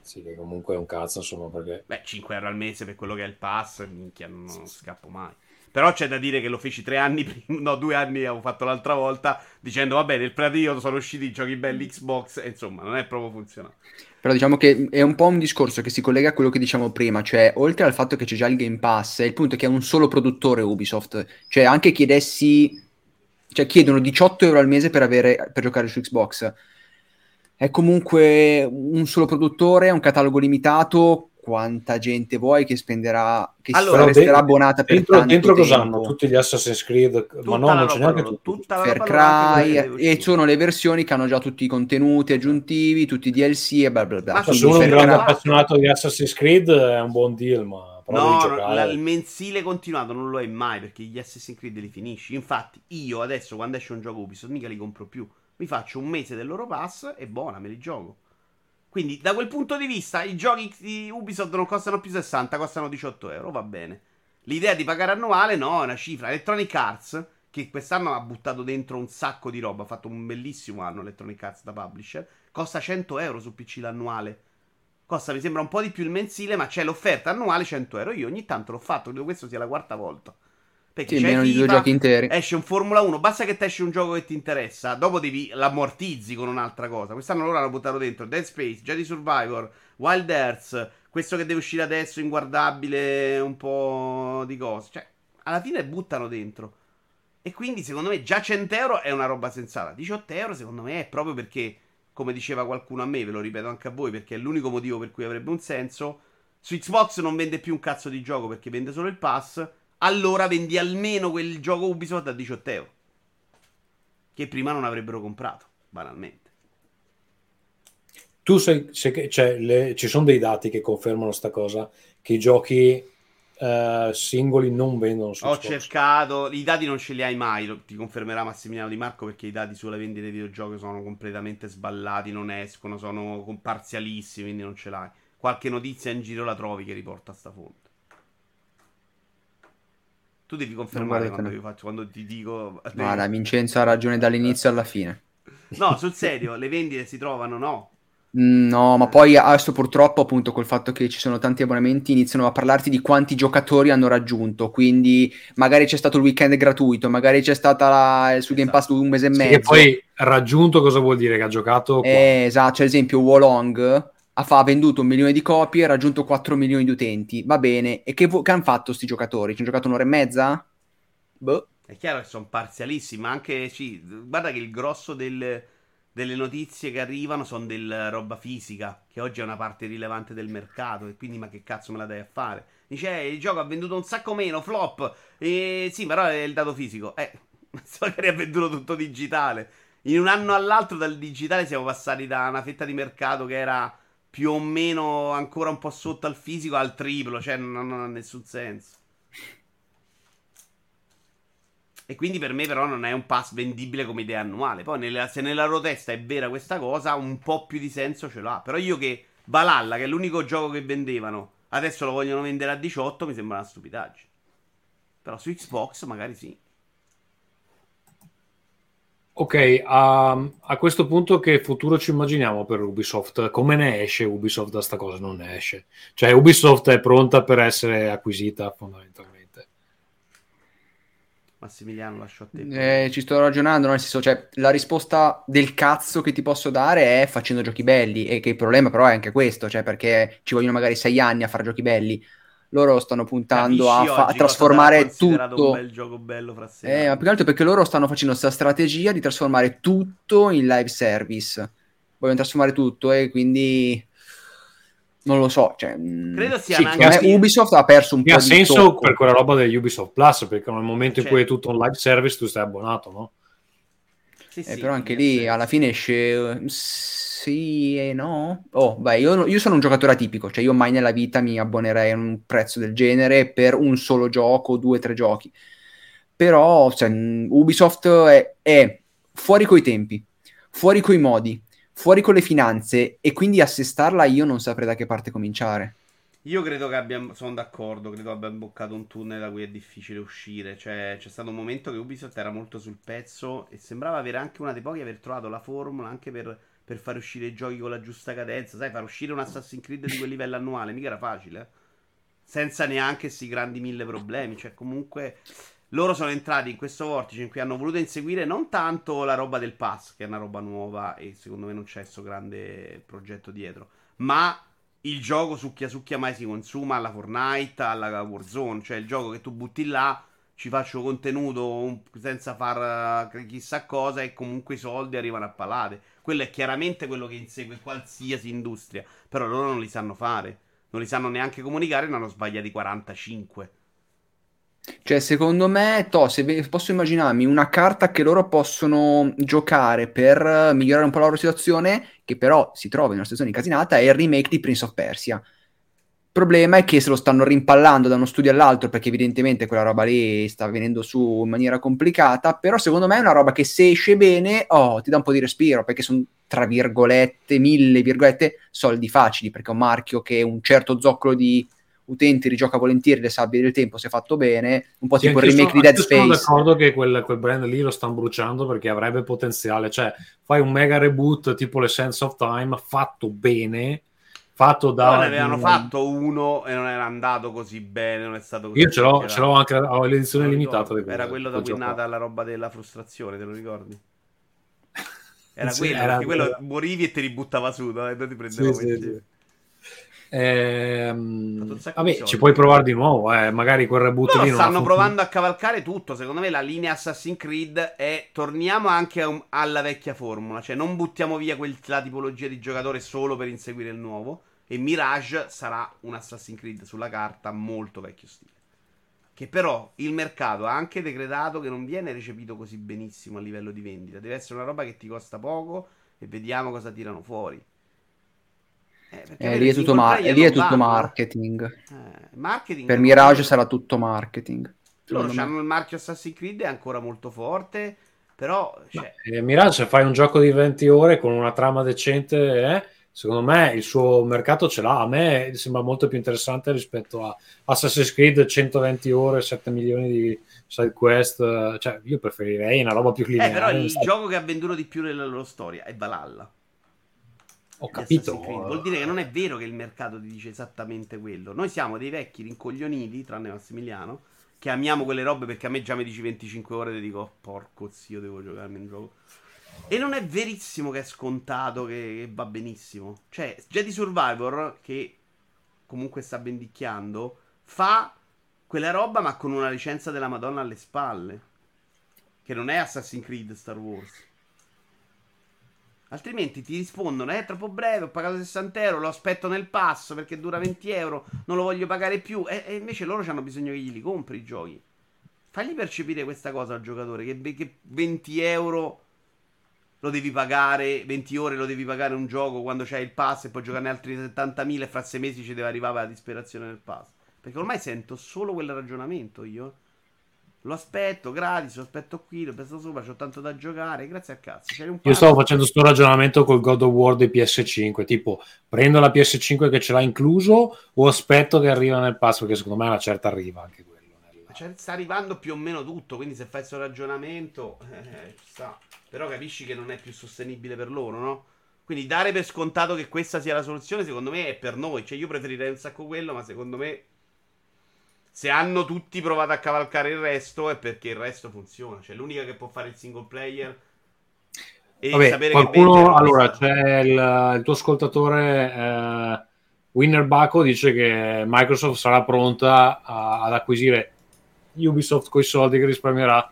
A: Sì, che comunque è un cazzo, insomma, perché...
B: Beh, 5 euro al mese per quello che è il pass, minchia, non scappo mai. Però c'è da dire che lo feci tre anni prima, no, due anni avevo fatto l'altra volta, dicendo, vabbè, nel periodo sono usciti i giochi belli Xbox, e insomma, non è proprio funzionato.
C: Però diciamo che è un po' un discorso che si collega a quello che diciamo prima, cioè oltre al fatto che c'è già il Game Pass, il punto è che è un solo produttore Ubisoft, cioè anche chiedessi, cioè chiedono 18 euro al mese per, avere, per giocare su Xbox. È comunque un solo produttore, un catalogo limitato, quanta gente vuoi che spenderà, che si
B: Allora,
C: resterà abbonata per
A: Dentro,
C: tanto
A: dentro cosa
C: tempo.
A: hanno? Tutti gli Assassin's Creed?
B: Tutta
A: ma no, non c'è neanche tutto.
B: tutta la
C: Far Cry e sono le versioni che hanno già tutti i contenuti aggiuntivi, tutti i DLC e bla bla bla.
B: Ma
A: Cioè,
B: sì,
A: sono un grande
B: Cry-
A: appassionato di Assassin's Creed, è un buon deal, ma
B: No, no, il mensile continuato non lo è mai perché gli Assassin's Creed li finisci. Infatti, io adesso quando esce un gioco Ubisoft mica li compro più. Mi faccio un mese del loro pass e buona, me li gioco. Quindi, da quel punto di vista, i giochi di Ubisoft non costano più 60, costano 18 euro, va bene. L'idea di pagare annuale, no, è una cifra. Electronic Arts, che quest'anno ha buttato dentro un sacco di roba, ha fatto un bellissimo anno Electronic Arts da publisher, costa 100 euro su PC l'annuale. Costa, mi sembra un po' di più il mensile, ma c'è l'offerta annuale 100 euro. Io ogni tanto l'ho fatto, credo questo sia la quarta volta. Perché
C: Sì,
B: c'è
C: meno di due giochi interi.
B: esce un Formula 1, basta che ti esce un gioco che ti interessa, dopo devi l'ammortizzi con un'altra cosa. Quest'anno loro hanno buttato dentro Dead Space, Jedi Survivor, Wild Earth, questo che deve uscire adesso, inguardabile, un po' di cose. Cioè, alla fine buttano dentro. E quindi secondo me già 100 euro è una roba sensata. 18 euro secondo me è proprio perché, come diceva qualcuno a me, ve lo ripeto anche a voi, perché è l'unico motivo per cui avrebbe un senso. su Xbox non vende più un cazzo di gioco perché vende solo il pass, allora vendi almeno quel gioco Ubisoft a 18 euro. Che prima non avrebbero comprato, banalmente.
A: Tu sai, che cioè, le- ci sono dei dati che confermano sta cosa, che i giochi eh, singoli non vendono su
B: Ho
A: Xbox.
B: cercato, i dati non ce li hai mai, lo- ti confermerà Massimiliano Di Marco perché i dati sulle vendite dei videogiochi sono completamente sballati, non escono, sono parzialissimi, quindi non ce l'hai. Qualche notizia in giro la trovi che riporta sta fonte. Tu devi confermare quando,
C: no.
B: io faccio, quando ti dico...
C: Guarda, Vincenzo ha ragione dall'inizio alla fine.
B: No, sul serio, le vendite si trovano, no.
C: Mm, No, ma poi adesso purtroppo appunto col fatto che ci sono tanti abbonamenti iniziano a parlarti di quanti giocatori hanno raggiunto, quindi magari c'è stato il weekend gratuito, magari c'è stata la, su Game Pass un mese e
A: Sì,
C: mezzo.
A: che poi raggiunto cosa vuol dire? Che ha giocato.
C: Eh, esatto, c'è ad esempio Wolong ha, venduto un milione di copie e ha raggiunto 4 milioni di utenti, va bene, e che, vo- che hanno fatto sti giocatori? Ci hanno giocato un'ora e mezza? Boh.
B: È chiaro che sono parzialissimi, ma anche sì, guarda che il grosso del- delle notizie che arrivano sono del roba fisica, che oggi è una parte rilevante del mercato, e quindi ma che cazzo me la dai a fare? Dice, eh, il gioco ha venduto un sacco meno, flop, e sì, però è il dato fisico. Eh, magari ha venduto tutto digitale. In un anno all'altro dal digitale siamo passati da una fetta di mercato che era più o meno ancora un po' sotto al fisico al triplo, cioè non, non ha nessun senso. E quindi per me però non è un pass vendibile come idea annuale. Poi nella- se nella loro testa è vera questa cosa, un po' più di senso ce l'ha. Però io che Valhalla, che è l'unico gioco che vendevano, adesso lo vogliono vendere a 18, mi sembra una stupidaggine. Però su Xbox magari sì.
A: Ok, a, a questo punto che futuro ci immaginiamo per Ubisoft? Come ne esce Ubisoft da sta cosa? Non ne esce. Cioè Ubisoft è pronta per essere acquisita fondamentalmente.
B: Massimiliano, lascio a te.
C: Eh, ci sto ragionando, nel senso, cioè, la risposta del cazzo che ti posso dare è facendo giochi belli, e che il problema però è anche questo, cioè perché ci vogliono magari sei anni a fare giochi belli. Loro stanno puntando a, fa- a trasformare tutto.
B: un bel gioco bello fra sé.
C: Eh, ma più che altro perché loro stanno facendo questa strategia di trasformare tutto in live service. Vogliono trasformare tutto e quindi non lo so. Cioè, mh,
B: Credo sia
C: sì, secondo me Ubisoft ha perso un
A: Che
C: po'
A: ha
C: di
A: senso
C: tocco.
A: per quella roba degli Ubisoft Plus, perché nel momento in cui è
B: Certo.
A: tutto un live service tu stai abbonato, no?
B: Sì,
C: Eh,
B: sì,
C: però anche lì alla fine esce eh, sì e no. Oh, beh, io, io sono un giocatore atipico, cioè io mai nella vita mi abbonerei a un prezzo del genere per un solo gioco, due o tre giochi. Però cioè, mh, Ubisoft è, è fuori coi tempi, fuori coi modi, fuori con le finanze e quindi assestarla io non saprei da che parte cominciare.
B: Io credo che abbiamo, sono d'accordo, credo abbia imboccato un tunnel da cui è difficile uscire. Cioè, c'è stato un momento che Ubisoft era molto sul pezzo e sembrava avere anche una dei pochi aver trovato la formula anche per, per far uscire i giochi con la giusta cadenza. Sai, far uscire un Assassin's Creed di quel livello annuale, mica era facile. eh. Senza neanche questi grandi mille problemi. Cioè, comunque, loro sono entrati in questo vortice in cui hanno voluto inseguire non tanto la roba del pass, che è una roba nuova e secondo me non c'è questo grande progetto dietro, ma il gioco succhia succhia mai si consuma alla Fortnite, alla Warzone, cioè il gioco che tu butti là, ci faccio contenuto senza far eh, chissà cosa e comunque i soldi arrivano a palate. Quello è chiaramente quello che insegue qualsiasi industria, però loro non li sanno fare, non li sanno neanche comunicare, ne hanno sbagliati 45.
C: Cioè, secondo me, to, se posso immaginarmi una carta che loro possono giocare per eh, migliorare un po' la loro situazione, che però si trova in una situazione incasinata, è il remake di Prince of Persia. Il problema è che se lo stanno rimpallando da uno studio all'altro, perché evidentemente quella roba lì sta venendo su in maniera complicata, però secondo me è una roba che se esce bene, oh, ti dà un po' di respiro, perché sono, tra virgolette, mille virgolette, soldi facili, perché è un marchio che un certo zoccolo di utenti rigioca volentieri le sabbie del tempo se fatto bene, un po'
A: Sì,
C: tipo il remake
A: sono-
C: di Dead
A: anch'io sono
C: Space.
A: d'accordo che quel, quel brand lì lo stanno bruciando perché avrebbe potenziale. Cioè, fai un mega reboot tipo le Sense of Time fatto bene, fatto da...
B: Però ne avevano
A: un-
B: fatto uno e non era andato così bene, non è stato così
A: Io ce l'ho, ce l'ho anche ho l'edizione limitata.
B: Era quello da cui è nata la roba della frustrazione, te lo ricordi? Era
A: Sì,
B: quello,
A: era
B: perché quello morivi e ti ributtava su, no? e non ti prendeva
A: Sì, sì. Ehm, vabbè, ci puoi provare di nuovo, eh, magari quel reboot
B: Loro
A: lì
B: stanno provando a cavalcare tutto. Secondo me la linea Assassin's Creed è torniamo anche un- alla vecchia formula, cioè non buttiamo via quella tipologia di giocatore solo per inseguire il nuovo. E Mirage sarà un Assassin's Creed sulla carta molto vecchio stile. Che però il mercato ha anche decretato che non viene recepito così benissimo a livello di vendita. Deve essere una roba che ti costa poco e vediamo cosa tirano fuori.
C: Eh, eh, lì è tutto, mar- lì è tutto marketing.
B: Eh, marketing.
C: Per Mirage sarà tutto marketing.
B: Loro hanno il marchio Assassin's Creed, è ancora molto forte. Però. Cioè...
A: Eh, Mirage, se fai un gioco di 20 ore con una trama decente, eh, secondo me il suo mercato ce l'ha. A me sembra molto più interessante rispetto a Assassin's Creed 120 ore, 7 milioni di side quest. Cioè, io preferirei una roba più lineare.
B: Eh, però il gioco che ha venduto di più nella loro storia è Valhalla.
A: Ho capito.
B: Vuol dire che non è vero che il mercato ti dice esattamente quello. Noi siamo dei vecchi rincoglioniti, tranne Massimiliano, che amiamo quelle robe perché a me già mi dici 25 ore e ti dico, porco zio, devo giocarmi un gioco. E non è verissimo che è scontato, che, che va benissimo. Cioè, Jedi Survivor, che comunque sta bendicchiando, fa quella roba ma con una licenza della Madonna alle spalle. Che non è Assassin's Creed Star Wars. Altrimenti ti rispondono: è troppo breve, ho pagato 60 euro, lo aspetto nel passo perché dura 20 euro, non lo voglio pagare più. E, e invece loro hanno bisogno che glieli compri i giochi. Fagli percepire questa cosa al giocatore: che, che 20 euro lo devi pagare, 20 ore lo devi pagare un gioco quando c'hai il pass e poi giocarne altri 70.000 e fra 6 mesi ci deve arrivare la disperazione del pass. Perché ormai sento solo quel ragionamento io. Lo aspetto gratis, lo aspetto qui, lo aspetto sopra, c'ho tanto da giocare, grazie al cazzo.
A: Io stavo facendo sto ragionamento col God of War di PS5, tipo prendo la PS5 che ce l'ha incluso o aspetto che arriva nel pass, perché secondo me una certa arriva anche quello.
B: Cioè, sta arrivando più o meno tutto, quindi se fai questo ragionamento, eh, ci sta. Però capisci che non è più sostenibile per loro, no? Quindi dare per scontato che questa sia la soluzione, secondo me, è per noi. Cioè, io preferirei un sacco quello, ma secondo me se hanno tutti provato a cavalcare il resto è perché il resto funziona. Cioè, l'unica che può fare il single player
A: e Vabbè, sapere qualcuno, allora, c'è il, il, tuo ascoltatore eh, Winner Baco dice che Microsoft sarà pronta a, ad acquisire Ubisoft con i soldi che risparmierà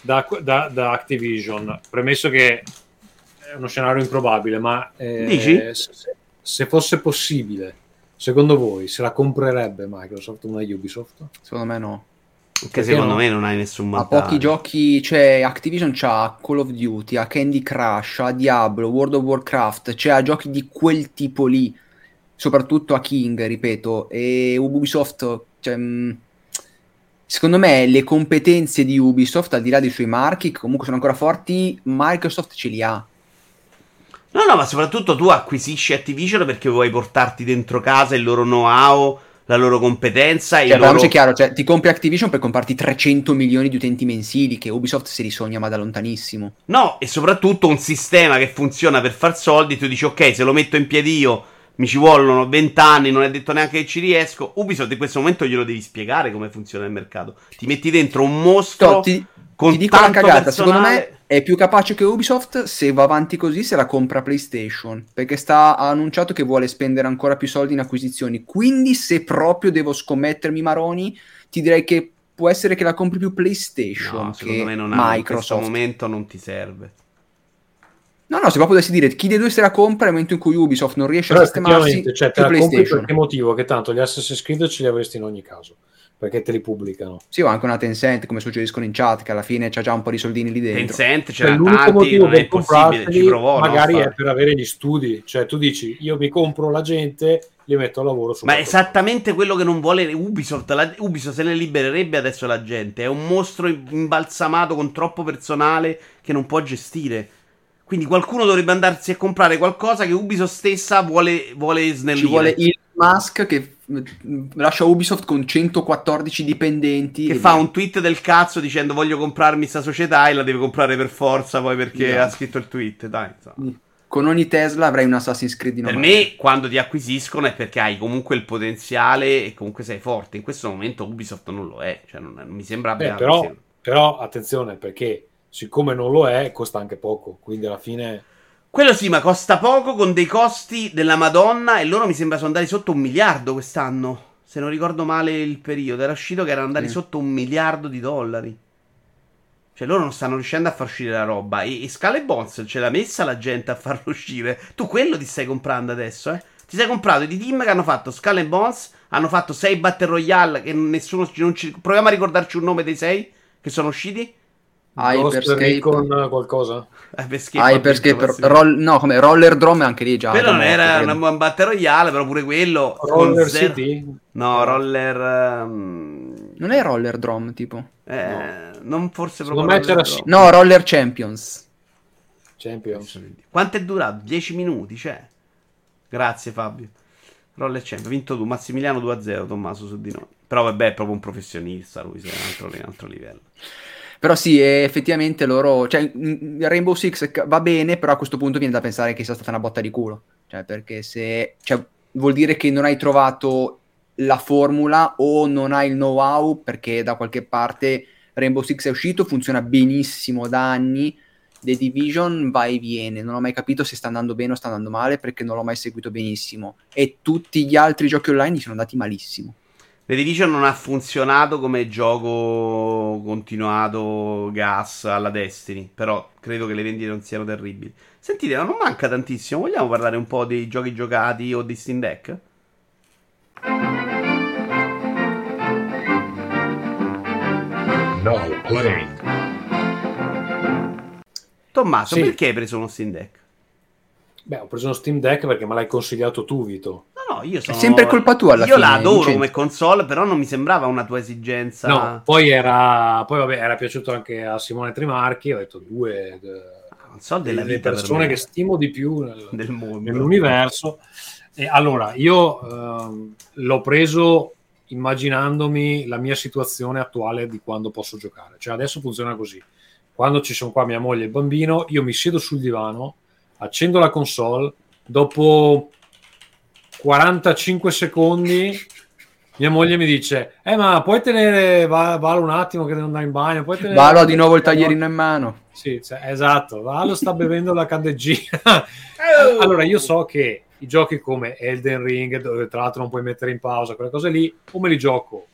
A: da, da, da, Activision. Premesso che è uno scenario improbabile, ma eh, se, se fosse possibile Secondo voi se la comprerebbe Microsoft una Ubisoft?
C: Secondo me no.
B: Che secondo no? me non hai nessun
C: vantaggio. Ha pochi giochi, cioè Activision c'ha Call of Duty, ha Candy Crush, ha Diablo, World of Warcraft, cioè ha giochi di quel tipo lì, soprattutto a King, ripeto, e Ubisoft, cioè, mh, mm, secondo me le competenze di Ubisoft, al di là dei suoi marchi, che comunque sono ancora forti, Microsoft ce li ha.
B: No, no, ma soprattutto tu acquisisci Activision perché vuoi portarti dentro casa il loro know-how, la loro competenza.
C: Cioè, loro... è chiaro, cioè, ti compri Activision per comprarti 300 milioni di utenti mensili, che Ubisoft si risogna ma da lontanissimo.
B: No, e soprattutto un sistema che funziona per far soldi, tu dici ok, se lo metto in piedi io mi ci vogliono 20 anni, non è detto neanche che ci riesco. Ubisoft in questo momento glielo devi spiegare come funziona il mercato. Ti metti dentro un mostro no,
C: ti, con ti dico una cagata, personale... secondo me è più capace che Ubisoft se va avanti così se la compra PlayStation. Perché sta, ha annunciato che vuole spendere ancora più soldi in acquisizioni. Quindi se proprio devo scommettermi Maroni ti direi che può essere che la compri più PlayStation no, secondo me non Microsoft in questo
B: momento non ti serve
C: No, no, se proprio dovessi dire chi dei due se la compra nel momento in cui Ubisoft non riesce Però a sistemarsi,
A: cioè, te la compri per che motivo? Che tanto gli Assassin's Creed ce li avresti in ogni caso perché te li pubblicano.
C: Sì, o anche una Tencent, come suggeriscono in chat, che alla fine c'ha già un po' di soldini lì dentro.
B: Tencent c'era cioè, tanti, motivo non è possibile, ci provò,
A: Magari no, è per avere gli studi, cioè tu dici, io mi compro la gente, li metto a lavoro su
B: Ma è esattamente quello che non vuole Ubisoft, la, Ubisoft se ne libererebbe adesso la gente, è un mostro imbalsamato con troppo personale che non può gestire. Quindi qualcuno dovrebbe andarsi a comprare qualcosa che Ubisoft stessa vuole, vuole snellire.
C: Ci vuole il Musk che lascia Ubisoft con 114 dipendenti.
B: Che fa un tweet del cazzo dicendo voglio comprarmi questa società e la deve comprare per forza poi perché yeah. ha scritto il tweet. Dai,
C: mm. Con ogni Tesla avrai un Assassin's Creed di
B: Per me, quando ti acquisiscono è perché hai comunque il potenziale e comunque sei forte. In questo momento Ubisoft non lo è, cioè non, non mi sembra
A: abbia... però, però attenzione perché siccome non lo è costa anche poco, quindi alla fine
B: quello sì, ma costa poco con dei costi della Madonna e loro mi sembra sono andati sotto un miliardo quest'anno. Se non ricordo male il periodo, era uscito che erano andati sì. sotto un miliardo di dollari. Cioè loro non stanno riuscendo a far uscire la roba. E, e Scala e Bones ce l'ha messa la gente a farlo uscire. Tu quello ti stai comprando adesso, eh? Ti sei comprato di team che hanno fatto Skull and Bones, hanno fatto 6 Battle Royale che nessuno non ci... proviamo a ricordarci un nome dei 6 che sono usciti.
C: Hyperscape.
A: Recon qualcosa?
B: Eh,
C: Hyperscape,
B: forse.
C: roll, no, come Roller Drum anche lì già.
B: quello non
C: morto,
B: era
C: credo.
B: una un Battle Royale, però pure quello
A: Roller
B: con zero-
A: City?
B: No, Roller ehm,
C: Non è Roller Drum, tipo.
B: eh, non forse proprio Roller. Drum.
C: No, Roller Champions.
A: Champions.
B: Quanto è durato? 10 minuti, c'è. Grazie Fabio. Roller Champion, hai vinto tu, Massimiliano 2-0, Tommaso su di noi. Però vabbè, è proprio un professionista lui, sei un altro, un altro livello.
C: Però sì, effettivamente loro... Cioè, mm, Rainbow Six va bene, però a questo punto viene da pensare che sia stata una botta di culo. Cioè, perché se... Cioè, vuol dire che non hai trovato la formula o non hai il know-how, perché da qualche parte Rainbow Six è uscito, funziona benissimo da anni. The Division va e viene, non ho mai capito se sta andando bene o sta andando male perché non l'ho mai seguito benissimo. E tutti gli altri giochi online sono andati malissimo.
B: The Division non ha funzionato come gioco continuato gas alla Destiny, però credo che le vendite non siano terribili. Sentite, non manca tantissimo, vogliamo parlare un po' dei giochi giocati o di Steam Deck?
E: Playing.
B: Tommaso,
A: Sì.
B: perché hai preso uno Steam Deck?
A: Beh, ho preso uno Steam Deck perché me l'hai consigliato tu, Vito.
B: No, io sono...
C: sempre colpa tua alla
B: Io
C: fine,
B: la adoro
C: Vincenzo.
B: come console, però non mi sembrava una tua esigenza...
A: No, poi era, poi vabbè, era piaciuto anche a Simone Trimarchi. Ho detto due eh,
B: console della
A: delle
B: per
A: persone
B: me,
A: che stimo di più nel-
B: del mondo.
A: nell'universo. E allora, io ehm, l'ho preso immaginandomi la mia situazione attuale di quando posso giocare. Cioè, adesso funziona così. Quando ci sono qua mia moglie e il bambino, io mi siedo sul divano, accendo la console, dopo 45 secondi mia moglie mi dice eh ma puoi tenere Va- Valo un attimo che devo andare in bagno puoi tenere
C: Valo ha di nuovo il taglierino in mano.
A: sì, cioè, esatto, Valo sta bevendo la candeggina. allora, io so che i giochi come Elden Ring, dove tra l'altro non puoi mettere in pausa quelle cose lì, o me li gioco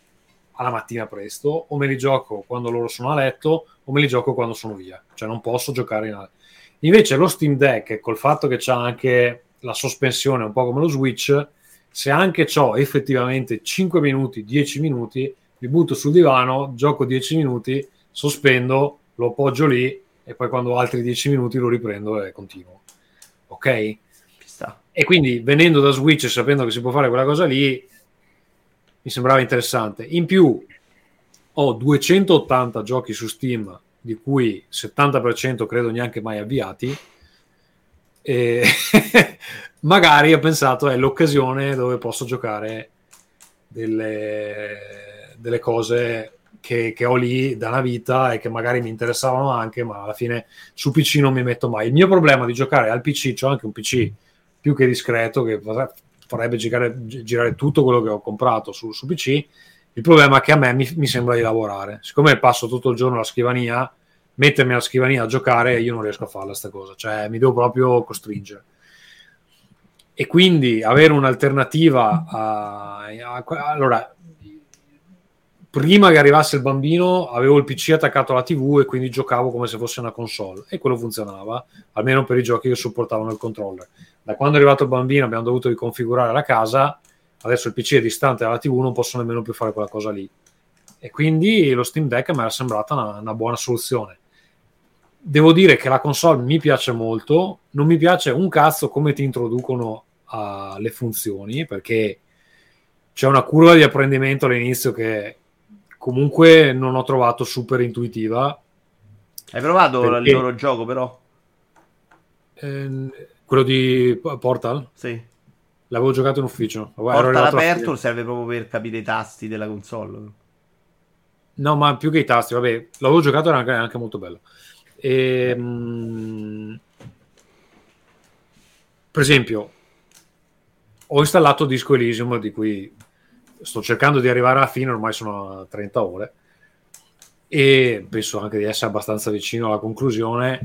A: alla mattina presto, o me li gioco quando loro sono a letto, o me li gioco quando sono via. Cioè, non posso giocare in Invece lo Steam Deck, col fatto che c'ha anche la sospensione, un po' come lo Switch, se anche ho effettivamente 5 minuti, 10 minuti, mi butto sul divano, gioco 10 minuti, sospendo, lo appoggio lì e poi quando ho altri 10 minuti lo riprendo e continuo. Ok? E quindi venendo da Switch e sapendo che si può fare quella cosa lì, mi sembrava interessante. In più ho 280 giochi su Steam, di cui 70% credo neanche mai avviati. E magari ho pensato è l'occasione dove posso giocare delle, delle cose che, che ho lì da una vita e che magari mi interessavano anche, ma alla fine su PC non mi metto mai. Il mio problema di giocare al PC, c'ho anche un PC più che discreto che farebbe girare, gi- girare tutto quello che ho comprato su, su PC. Il problema è che a me mi, mi sembra di lavorare. Siccome passo tutto il giorno alla scrivania, mettermi alla scrivania a giocare, io non riesco a farla sta cosa, cioè mi devo proprio costringere. E quindi avere un'alternativa a, a- allora prima che arrivasse il bambino avevo il PC attaccato alla TV e quindi giocavo come se fosse una console e quello funzionava, almeno per i giochi che supportavano il controller. Da quando è arrivato il bambino abbiamo dovuto riconfigurare la casa, adesso il PC è distante dalla TV, non posso nemmeno più fare quella cosa lì. E quindi lo Steam Deck mi era sembrata una, una buona soluzione. Devo dire che la console mi piace molto, non mi piace un cazzo come ti introducono alle funzioni, perché c'è una curva di apprendimento all'inizio che comunque non ho trovato super intuitiva.
B: Hai provato
A: Perché?
B: il loro gioco, però?
A: Ehm, quello di Portal
B: Sì.
A: l'avevo giocato in ufficio. Ero
B: Porta
A: arrivato alla
B: all'aperto
A: fine.
B: serve proprio per capire i tasti della console.
A: No, ma più che i tasti, vabbè, l'avevo giocato, era anche, anche molto bello. Ehm, per esempio, ho installato Disco Elysium, di cui sto cercando di arrivare alla fine, ormai sono a 30 ore, e penso anche di essere abbastanza vicino alla conclusione.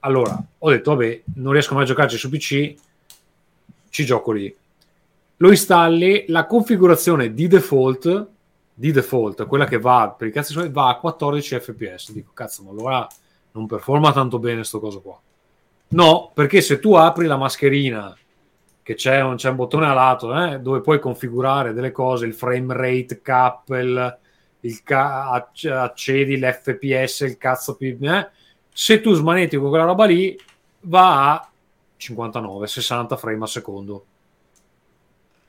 A: Allora, ho detto, vabbè, non riesco mai a giocarci su PC, ci gioco lì. Lo installi, la configurazione di default di default, quella che va per i cazzi suoi, va a 14 fps. Dico, cazzo, ma allora non performa tanto bene sto coso qua. No, perché se tu apri la mascherina che c'è un, c'è un bottone a lato eh, dove puoi configurare delle cose, il frame rate cap, il, il ca- acc- accedi l'FPS, il cazzo. Eh, se tu smanetti con quella roba lì va a 59, 60 frame al secondo.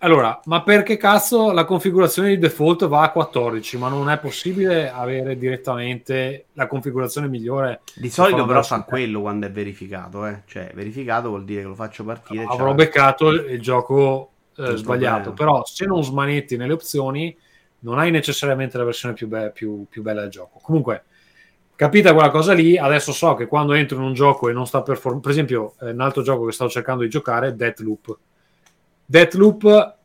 A: Allora, ma perché cazzo la configurazione di default va a 14? Ma non è possibile avere direttamente la configurazione migliore?
B: Di solito
A: per
B: però fa quello quando è verificato, eh. Cioè, verificato vuol dire che lo faccio partire.
A: Avrò
B: c'ha-
A: beccato il gioco eh, sbagliato,
B: problema.
A: però se non smanetti nelle opzioni non hai necessariamente la versione più, be- più- più bella del gioco. Comunque, capita quella cosa lì, adesso so che quando entro in un gioco e non sta performando, per esempio, eh, un altro gioco che stavo cercando di giocare è Deathloop. Deathloop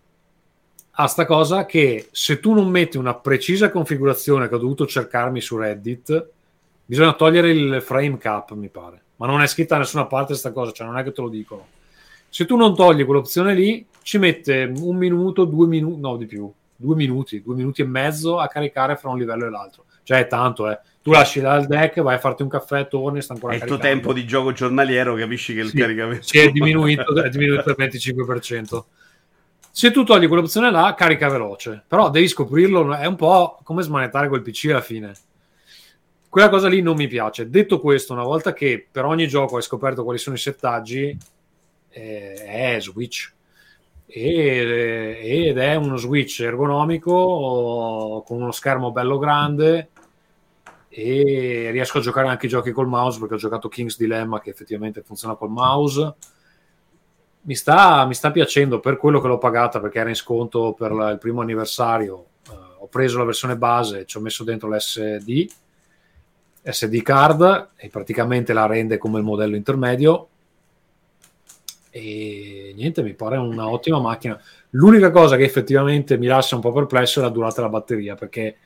A: ha sta cosa che se tu non metti una precisa configurazione che ho dovuto cercarmi su Reddit, bisogna togliere il frame cap, mi pare. Ma non è scritta da nessuna parte questa cosa, cioè non è che te lo dicono. Se tu non togli quell'opzione lì, ci mette un minuto, due minuti, no di più, due minuti, due minuti e mezzo a caricare fra un livello e l'altro. Cioè è tanto, eh. Tu lasci là il deck, vai a farti un caffè, torni, sta ancora
B: È il tuo tempo di gioco giornaliero, capisci che il
A: Sì,
B: caricamento
A: si è diminuito, è diminuito del 25%. Se tu togli quell'opzione là, carica veloce, però devi scoprirlo, è un po' come smanettare quel PC alla fine. Quella cosa lì non mi piace. Detto questo, una volta che per ogni gioco hai scoperto quali sono i settaggi, eh, è Switch. E- ed è uno Switch ergonomico con uno schermo bello grande e riesco a giocare anche i giochi col mouse perché ho giocato King's Dilemma che effettivamente funziona col mouse. Mi sta, mi sta piacendo per quello che l'ho pagata perché era in sconto per la- il primo anniversario. Eh, ho preso la versione base ci ho messo dentro l'SD SD card e praticamente la rende come il modello intermedio. E niente mi pare una ottima macchina. L'unica cosa che effettivamente mi lascia un po' perplesso è la durata della batteria perché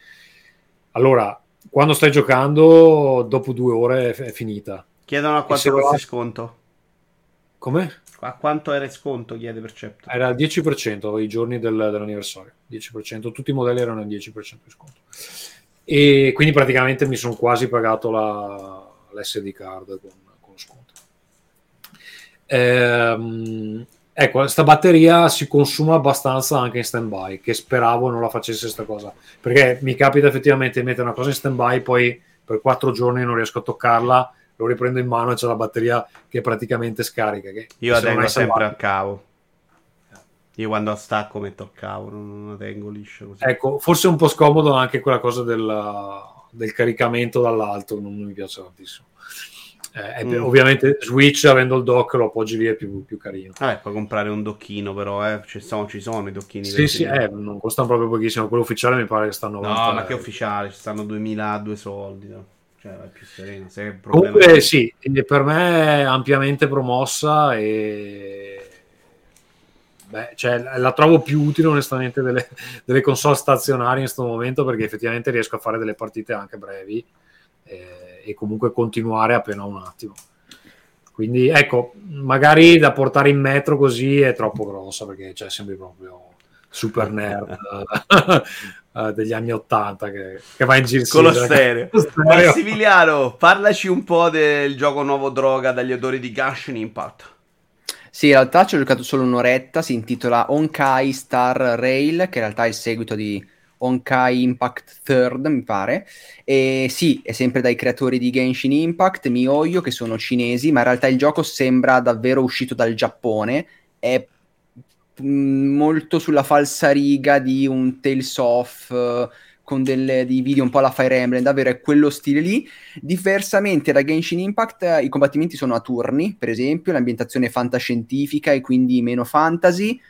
A: allora quando stai giocando dopo due ore è, finita
B: Chiedono a quanto costa
A: lasci-
B: sconto.
A: come?
B: A quanto era il sconto? Chiede Percepto.
A: Era il 10% i giorni del- dell'anniversario. 10%, tutti i modelli erano il 10% di sconto. E quindi praticamente mi sono quasi pagato la, l'SD card con, con lo sconto. Ehm, ecco, sta batteria si consuma abbastanza anche in stand-by, che speravo non la facesse sta cosa. Perché mi capita effettivamente di mettere una cosa in stand-by, poi per quattro giorni non riesco a toccarla, lo riprendo in mano e c'è la batteria che praticamente scarica. Che
B: Io la tengo sempre a cavo. Io quando stacco metto a cavo, non non la tengo liscia così.
A: Ecco, forse è un po' scomodo anche quella cosa del, del caricamento dall'alto, non mi piace tantissimo. Eh, è-
B: Mm.
A: Ovviamente Switch, avendo il dock, lo appoggi lì, è più, più carino.
B: Vabbè, puoi comprare un docchino, però, eh. Ci sono, ci sono i docchini.
A: Sì, sì, eh, non costano proprio pochissimo. Quello ufficiale mi pare che stanno
B: No, ma che ufficiale, ci stanno 2000 due soldi. no? Cioè, vai più sereno. Se
A: Comunque
B: è-
A: sì, e per me è ampiamente promossa e beh, cioè, la trovo più utile onestamente delle, delle console stazionarie in questo momento perché effettivamente riesco a fare delle partite anche brevi eh, e comunque continuare appena un attimo. Quindi ecco, magari da portare in metro così è troppo grossa perché cioè, sembri proprio super nerd eh, degli anni 80 che, che va in giro
B: Con lo stereo.
A: con lo stereo.
B: Massimiliano, parlaci un po' del gioco nuovo droga dagli odori di Genshin Impact.
C: Sì, in realtà ci ho giocato solo un'oretta, si intitola Honkai Star Rail, che in realtà è il seguito di Honkai Impact Third, mi pare. E sì, è sempre dai creatori di Genshin Impact, MiHoYo, che sono cinesi, ma in realtà il gioco sembra davvero uscito dal Giappone. È mm, molto sulla falsariga di un Tales of... eh, con delle, dei video un po' alla Fire Emblem, davvero è quello stile lì. Diversamente da Genshin Impact, eh, i combattimenti sono a turni, per esempio, l'ambientazione è fantascientifica e quindi meno fantasy.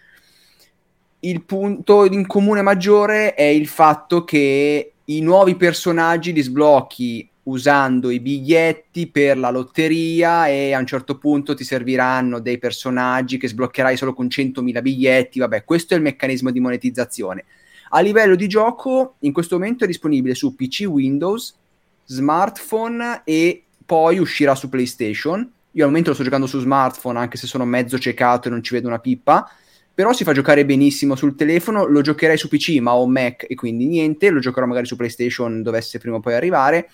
C: Il punto in comune maggiore è il fatto che i nuovi personaggi li sblocchi usando i biglietti per la lotteria e a un certo punto ti serviranno dei personaggi che sbloccherai solo con 100.000 biglietti. Vabbè, questo è il meccanismo di monetizzazione. A livello di gioco, in questo momento è disponibile su PC, Windows, smartphone e poi uscirà su PlayStation. Io al momento lo sto giocando su smartphone, anche se sono mezzo ciecato e non ci vedo una pippa. Però si fa giocare benissimo sul telefono. Lo giocherei su PC, ma ho Mac e quindi niente. Lo giocherò magari su PlayStation, dovesse prima o poi arrivare.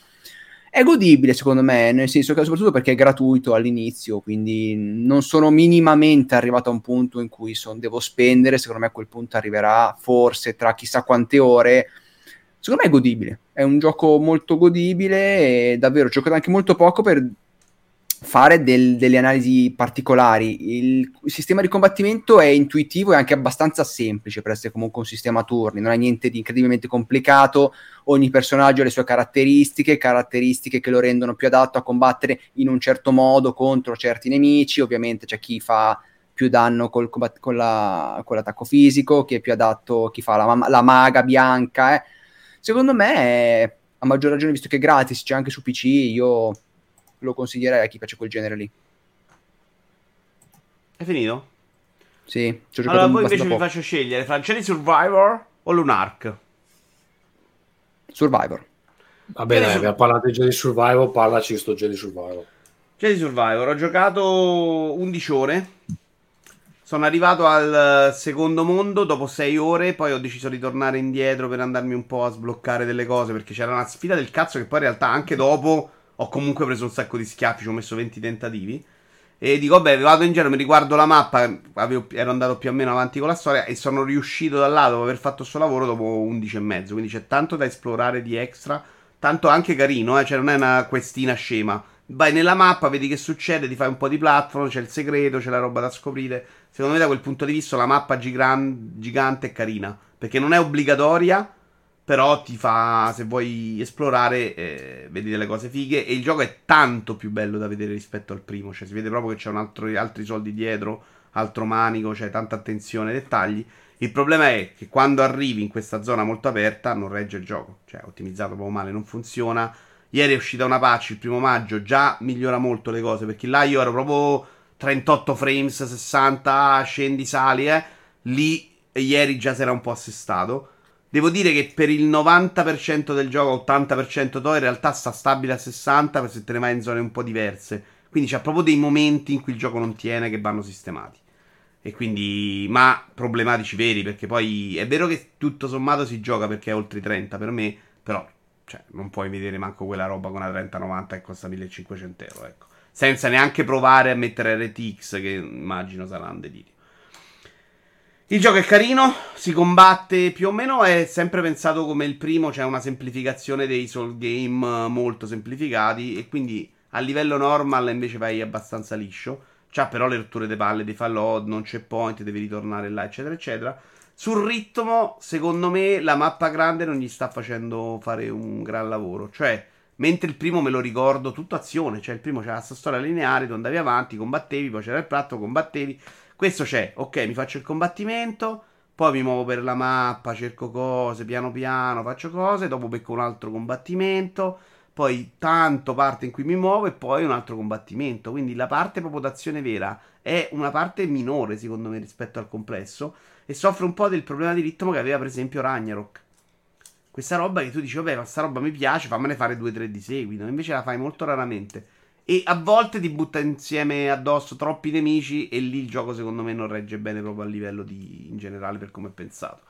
C: è godibile secondo me, nel senso che soprattutto perché è gratuito all'inizio, quindi non sono minimamente arrivato a un punto in cui son, devo spendere, secondo me a quel punto arriverà forse tra chissà quante ore. Secondo me è godibile, è un gioco molto godibile e davvero ho giocato anche molto poco per fare del, delle analisi particolari. Il, il, sistema di combattimento è intuitivo e anche abbastanza semplice per essere comunque un sistema a turni, non ha niente di incredibilmente complicato, ogni personaggio ha le sue caratteristiche, caratteristiche che lo rendono più adatto a combattere in un certo modo contro certi nemici, ovviamente c'è chi fa più danno col, con, la, con, l'attacco fisico, chi è più adatto, chi fa la, la maga bianca. Eh. Secondo me, è, a maggior ragione, visto che è gratis, c'è anche su PC, io lo consiglierei a chi piace quel genere lì.
B: È finito?
C: Sì,
B: ci ho giocato Allora, voi invece poco. vi faccio scegliere fra Jedi Survivor o Lunark.
C: Survivor.
A: Va bene, abbiamo parlato di Jedi Survivor, parlaci di sto Jedi Survivor.
B: Jedi Survivor, ho giocato 11 ore. Sono arrivato al secondo mondo dopo 6 ore, poi ho deciso di tornare indietro per andarmi un po' a sbloccare delle cose perché c'era una sfida del cazzo che poi in realtà anche dopo ho comunque preso un sacco di schiaffi, ci ho messo 20 tentativi. E dico, vabbè, vado in giro, mi riguardo la mappa, avevo, ero andato più o meno avanti con la storia e sono riuscito da là dopo aver fatto questo lavoro dopo 11 e mezzo. Quindi c'è tanto da esplorare di extra, tanto anche carino, eh? cioè non è una questina scema. Vai nella mappa, vedi che succede, ti fai un po' di platform, c'è il segreto, c'è la roba da scoprire. Secondo me da quel punto di vista la mappa gigan- gigante è carina, perché non è obbligatoria, però ti fa, se vuoi esplorare, eh, vedi delle cose fighe. E il gioco è tanto più bello da vedere rispetto al primo. Cioè, si vede proprio che c'è altro, altri soldi dietro, altro manico, c'è tanta attenzione ai dettagli. Il problema è che quando arrivi in questa zona molto aperta non regge il gioco. Cioè, ottimizzato proprio male, non funziona. Ieri è uscita una patch il primo maggio, già migliora molto le cose. Perché là io ero proprio 38 frames, 60, scendi, sali, eh. Lì ieri già si era un po' assestato. Devo dire che per il 90% del gioco, 80% to, in realtà sta stabile a 60% se te ne vai in zone un po' diverse. Quindi c'è proprio dei momenti in cui il gioco non tiene che vanno sistemati. E quindi, ma problematici veri, perché poi è vero che tutto sommato si gioca perché è oltre i 30 per me, però cioè, non puoi vedere manco quella roba con una 3090 che costa 1500 euro, ecco. Senza neanche provare a mettere RTX, che immagino sarà un delirio. Il gioco è carino, si combatte più o meno, è sempre pensato come il primo, c'è una semplificazione dei soul game molto semplificati e quindi a livello normal invece vai abbastanza liscio. C'ha però le rotture di palle dei fallout, non c'è point, devi ritornare là, eccetera, eccetera. Sul ritmo, secondo me, la mappa grande non gli sta facendo fare un gran lavoro. Cioè, mentre il primo me lo ricordo tutto azione, cioè il primo c'era questa storia lineare, tu andavi avanti, combattevi, poi c'era il platto, combattevi questo c'è, ok, mi faccio il combattimento, poi mi muovo per la mappa, cerco cose, piano piano, faccio cose, dopo becco un altro combattimento, poi tanto parte in cui mi muovo e poi un altro combattimento. Quindi la parte proprio d'azione vera è una parte minore, secondo me, rispetto al complesso e soffre un po' del problema di ritmo che aveva, per esempio, Ragnarok. Questa roba che tu dici, vabbè, ma sta roba mi piace, fammene fare due o tre di seguito. Invece la fai molto raramente. E a volte ti butta insieme addosso troppi nemici e lì il gioco secondo me non regge bene proprio a livello di in generale per come è pensato.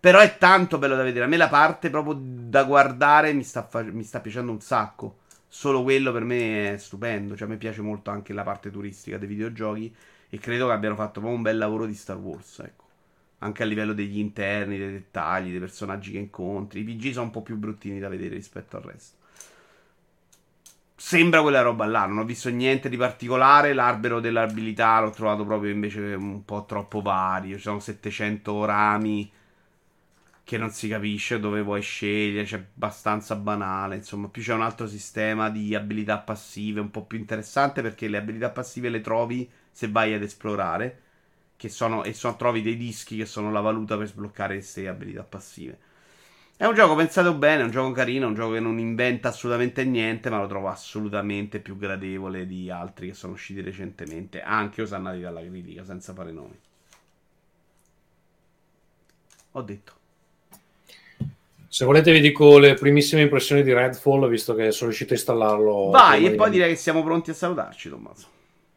B: Però è tanto bello da vedere. A me la parte proprio da guardare mi sta, fa- mi sta piacendo un sacco. Solo quello per me è stupendo. Cioè, a me piace molto anche la parte turistica dei videogiochi. E credo che abbiano fatto proprio un bel lavoro di Star Wars. Ecco. Anche a livello degli interni, dei dettagli, dei personaggi che incontri. I PG sono un po' più bruttini da vedere rispetto al resto sembra quella roba là. Non ho visto niente di particolare. L'albero dell'abilità l'ho trovato proprio invece un po' troppo vario. Ci sono 700 rami che non si capisce dove vuoi scegliere. C'è abbastanza banale. Insomma, più c'è un altro sistema di abilità passive un po' più interessante perché le abilità passive le trovi se vai ad esplorare. Che sono, e sono, trovi dei dischi che sono la valuta per sbloccare queste abilità passive. È un gioco pensato bene, è un gioco carino, è un gioco che non inventa assolutamente niente, ma lo trovo assolutamente più gradevole di altri che sono usciti recentemente, anche osannati dalla critica, senza fare nomi. Ho detto.
A: Se volete vi dico le primissime impressioni di Redfall, visto che sono riuscito a installarlo.
B: Vai, e poi direi che siamo pronti a salutarci, Tommaso.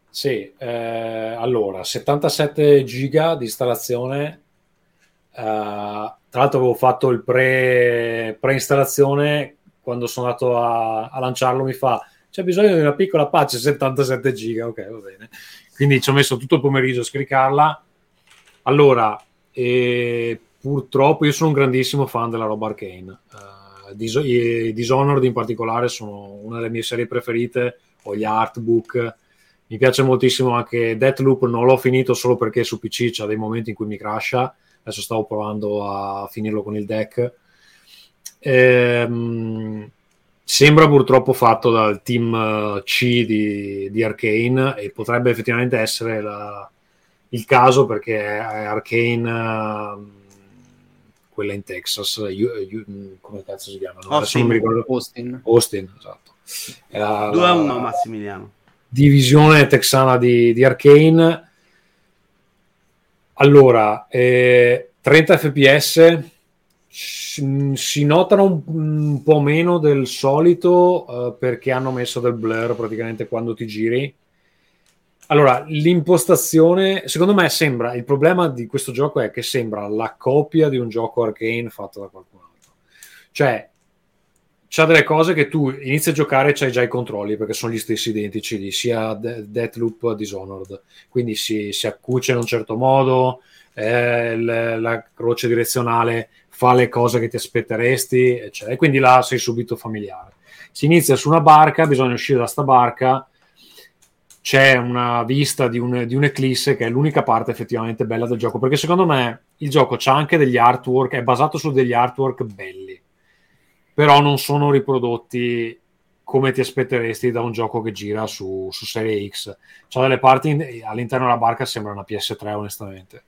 A: Sì, eh, allora, 77 giga di installazione. Uh, tra l'altro avevo fatto il pre, pre-installazione quando sono andato a, a lanciarlo mi fa c'è bisogno di una piccola patch 77 giga, ok, va bene. Quindi ci ho messo tutto il pomeriggio a scaricarla. Allora, eh, purtroppo io sono un grandissimo fan della roba arcane. Uh, Dis- i Dishonored in particolare sono una delle mie serie preferite, ho gli artbook, mi piace moltissimo anche Deathloop, non l'ho finito solo perché su PC c'ha dei momenti in cui mi crasha, adesso stavo provando a finirlo con il deck. Ehm, sembra purtroppo fatto dal team eh, C di, di Arkane e potrebbe effettivamente essere la, il caso perché è Arkane uh, quella in Texas uh, come cazzo si chiama? No? Non mi ricordo
C: Austin.
A: Austin, esatto.
B: 2 a 1 Massimiliano.
A: Divisione texana di, di Arkane. Allora, eh, 30 fps si notano un, un, po' meno del solito uh, perché hanno messo del blur praticamente quando ti giri. Allora, l'impostazione, secondo me sembra, il problema di questo gioco è che sembra la copia di un gioco arcane fatto da qualcun altro. Cioè, c'ha delle cose che tu inizi a giocare e c'hai già i controlli perché sono gli stessi identici di sia De- Deathloop Dishonored. Quindi si, si accuce in un certo modo, eh, l- la croce direzionale fa le cose che ti aspetteresti, eccetera. E quindi là sei subito familiare. Si inizia su una barca, bisogna uscire da sta barca, c'è una vista di, un, di un'eclisse che è l'unica parte effettivamente bella del gioco, perché secondo me il gioco c'ha anche degli artwork, è basato su degli artwork belli, però non sono riprodotti come ti aspetteresti da un gioco che gira su, su Serie X. C'ha delle parti in, all'interno della barca sembra una PS3 onestamente